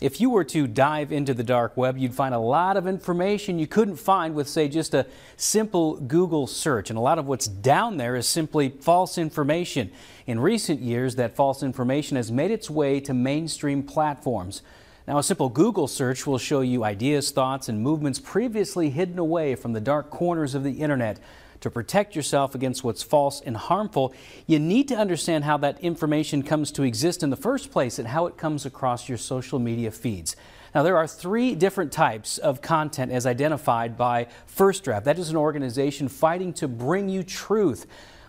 If you were to dive into the dark web, you'd find a lot of information you couldn't find with, say, just a simple Google search. And a lot of what's down there is simply false information. In recent years, that false information has made its way to mainstream platforms. Now, a simple Google search will show you ideas, thoughts, and movements previously hidden away from the dark corners of the internet to protect yourself against what's false and harmful, you need to understand how that information comes to exist in the first place and how it comes across your social media feeds. Now, there are three different types of content as identified by First Draft. That is an organization fighting to bring you truth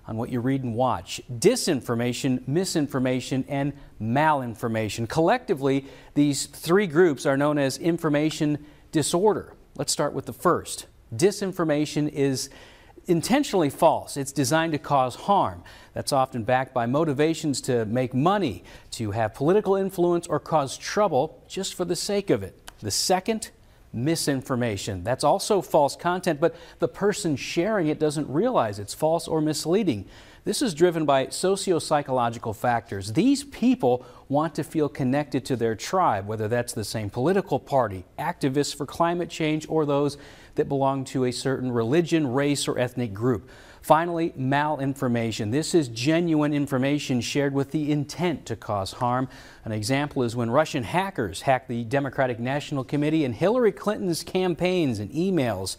on what you read and watch. Disinformation, misinformation, and malinformation. Collectively, these three groups are known as information disorder. Let's start with the first. Disinformation is intentionally false. It's designed to cause harm. That's often backed by motivations to make money, to have political influence, or cause trouble just for the sake of it. The second, misinformation. That's also false content, but the person sharing it doesn't realize it's false or misleading. This is driven by socio-psychological factors. These people want to feel connected to their tribe, whether that's the same political party, activists for climate change, or those that belong to a certain religion, race, or ethnic group. Finally, malinformation. This is genuine information shared with the intent to cause harm. An example is when Russian hackers hacked the Democratic National Committee and Hillary Clinton's campaigns and emails.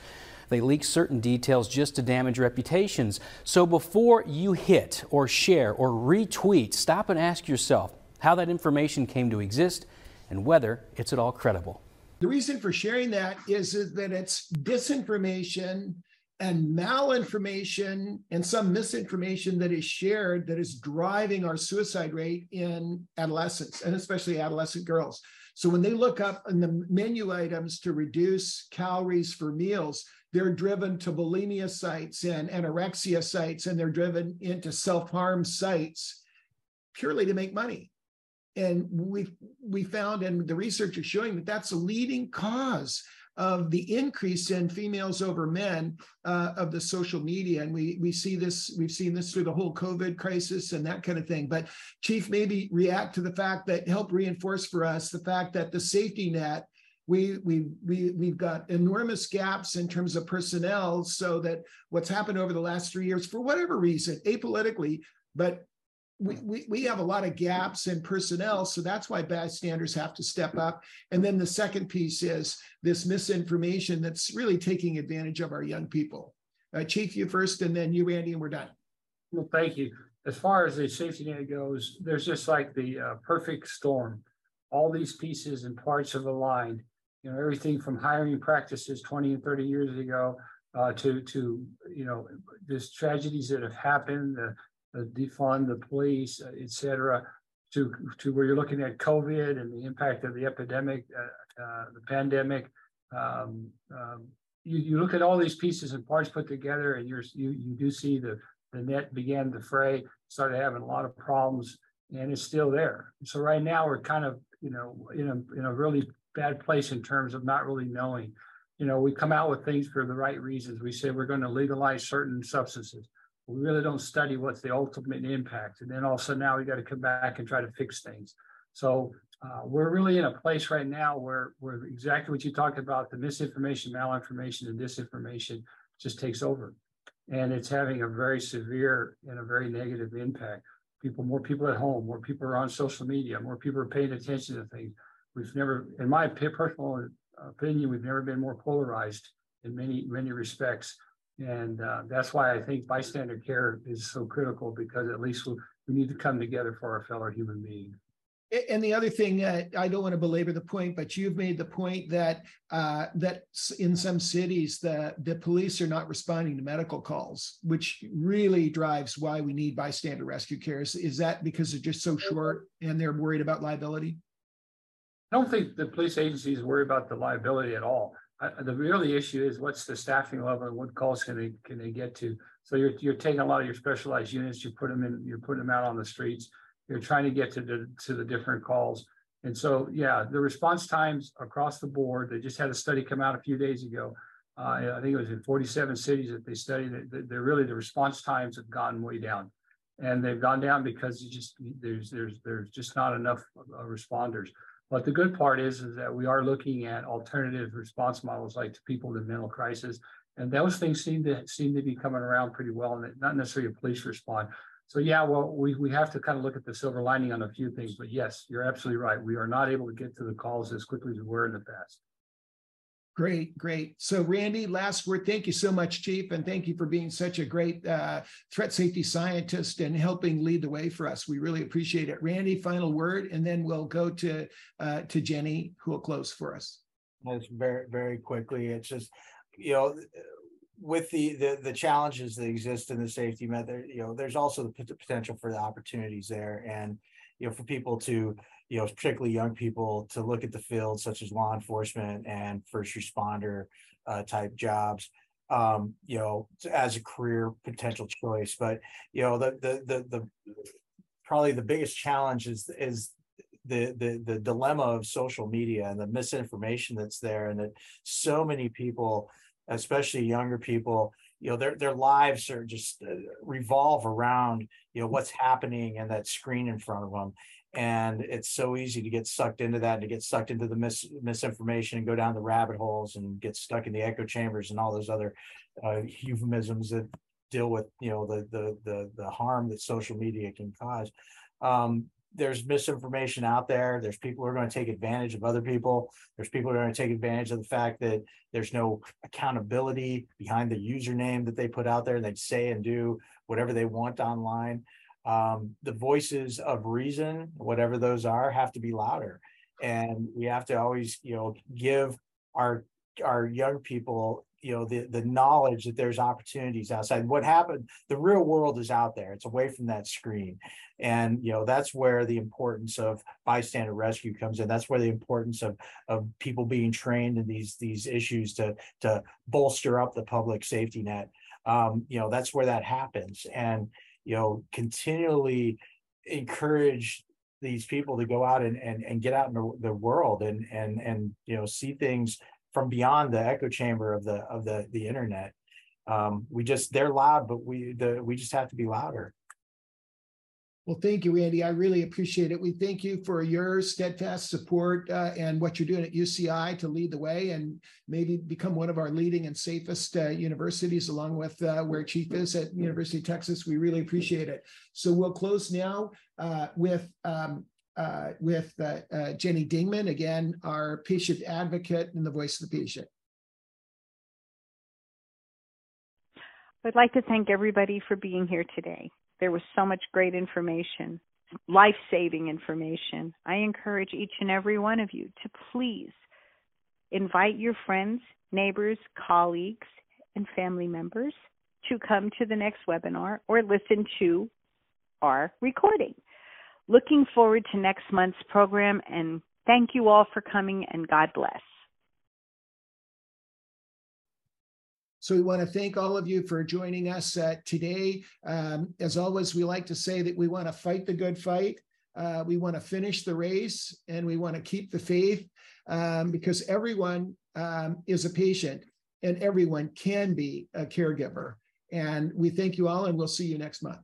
They leak certain details just to damage reputations. So before you hit or share or retweet, stop and ask yourself how that information came to exist and whether it's at all credible. The reason for sharing that is, is that it's disinformation and malinformation and some misinformation that is shared that is driving our suicide rate in adolescents and especially adolescent girls. So when they look up in the menu items to reduce calories for meals, they're driven to bulimia sites and anorexia sites, and they're driven into self-harm sites purely to make money. And we we found, and the research is showing that that's a leading cause of the increase in females over men uh, of the social media. And we we see this, we've seen this through the whole COVID crisis and that kind of thing. But Chief, maybe react to the fact that help reinforce for us the fact that the safety net we we we we've got enormous gaps in terms of personnel so that what's happened over the last three years for whatever reason apolitically but we, we, we have a lot of gaps in personnel so that's why bystanders have to step up. And then the second piece is this misinformation that's really taking advantage of our young people. Uh, chief you first and then you randy and we're done. Well thank you. As far as the safety net goes there's just like the uh, perfect storm. All these pieces and parts of the line you know, everything from hiring practices 20 and 30 years ago uh, to, to, you know, just tragedies that have happened, the, the defund the police, et cetera, to, to where you're looking at COVID and the impact of the epidemic, uh, uh, the pandemic. Um, um, you, you look at all these pieces and parts put together and you're, you, you do see the, the net began to fray, started having a lot of problems and it's still there. So right now we're kind of, you know, in a, in a really bad place in terms of not really knowing. You know, we come out with things for the right reasons. We say we're going to legalize certain substances. We really don't study what's the ultimate impact. And then all of a sudden now we got to come back and try to fix things. So uh, we're really in a place right now where, where exactly what you talked about, the misinformation, malinformation, and disinformation just takes over. And it's having a very severe and a very negative impact. People, more people at home, more people are on social media, more people are paying attention to things we've never, in my personal opinion, we've never been more polarized in many, many respects. And uh, that's why I think bystander care is so critical because at least we, we need to come together for our fellow human being. And the other thing, uh, I don't want to belabor the point, but you've made the point that uh, that in some cities the the police are not responding to medical calls, which really drives why we need bystander rescue care. Is, is that because they're just so short and they're worried about liability? I don't think the police agencies worry about the liability at all. Uh, the really issue is what's the staffing level and what calls can they can they get to? So you're you're taking a lot of your specialized units, you put them in, you're putting them out on the streets you're trying to get to the to the different calls. And so, yeah, the response times across the board. They just had a study come out a few days ago. Uh, I think it was in 47 cities that they studied. They're really the response times have gone way down, and they've gone down because just there's there's there's just not enough uh, responders. But the good part is is that we are looking at alternative response models like to people with mental crisis, and those things seem to seem to be coming around pretty well. And not necessarily a police response. so yeah, well, we, we have to kind of look at the silver lining on a few things, but yes, you're absolutely right. We are not able to get to the calls as quickly as we were in the past. Great, great. So Randy, last word. Thank you so much, Chief, and thank you for being such a great uh, threat safety scientist and helping lead the way for us. We really appreciate it. Randy, final word, and then we'll go to uh, to Jenny, who will close for us. That's very very quickly. It's just you know with the, the the challenges that exist in the safety method, you know, there's also the potential for the opportunities there, and you know, for people to, you know, particularly young people, to look at the field such as law enforcement and first responder uh, type jobs, um, you know, as a career potential choice. But you know, the the the the probably the biggest challenge is is the the the dilemma of social media and the misinformation that's there, and that so many people especially younger people you know their their lives are just uh, revolve around you know what's happening and that screen in front of them and it's so easy to get sucked into that and to get sucked into the mis- misinformation and go down the rabbit holes and get stuck in the echo chambers and all those other uh, euphemisms that deal with you know the the the the harm that social media can cause um, there's misinformation out there. There's people who are going to take advantage of other people. There's people who are going to take advantage of the fact that there's no accountability behind the username that they put out there. And they say and do whatever they want online. Um, the voices of reason, whatever those are, have to be louder, and we have to always, you know, give our our young people you know the the knowledge that there's opportunities outside. What happened the real world is out there. It's away from that screen. And you know that's where the importance of bystander rescue comes in. That's where the importance of of people being trained in these these issues to to bolster up the public safety net. Um you know that's where that happens. And you know continually encourage these people to go out and and, and get out in the, world and and and you know see things from beyond the echo chamber of the of the the internet. Um, we just they're loud, but we the we just have to be louder. Well, thank you, Andy. I really appreciate it. We thank you for your steadfast support uh, and what you're doing at UCI to lead the way and maybe become one of our leading and safest uh, universities, along with uh, where Chief is at University of Texas. We really appreciate it. So we'll close now uh, with um, uh, with uh, Jenny Dingman, again, our patient advocate and the voice of the patient. I'd like to thank everybody for being here today. There was so much great information, life saving information. I encourage each and every one of you to please invite your friends, neighbors, colleagues, and family members to come to the next webinar or listen to our recording. Looking forward to next month's program and thank you all for coming and God bless. So we want to thank all of you for joining us uh, today. Um, as always, we like to say that we want to fight the good fight. Uh, we want to finish the race and we want to keep the faith um, because everyone um, is a patient and everyone can be a caregiver. And we thank you all and we'll see you next month.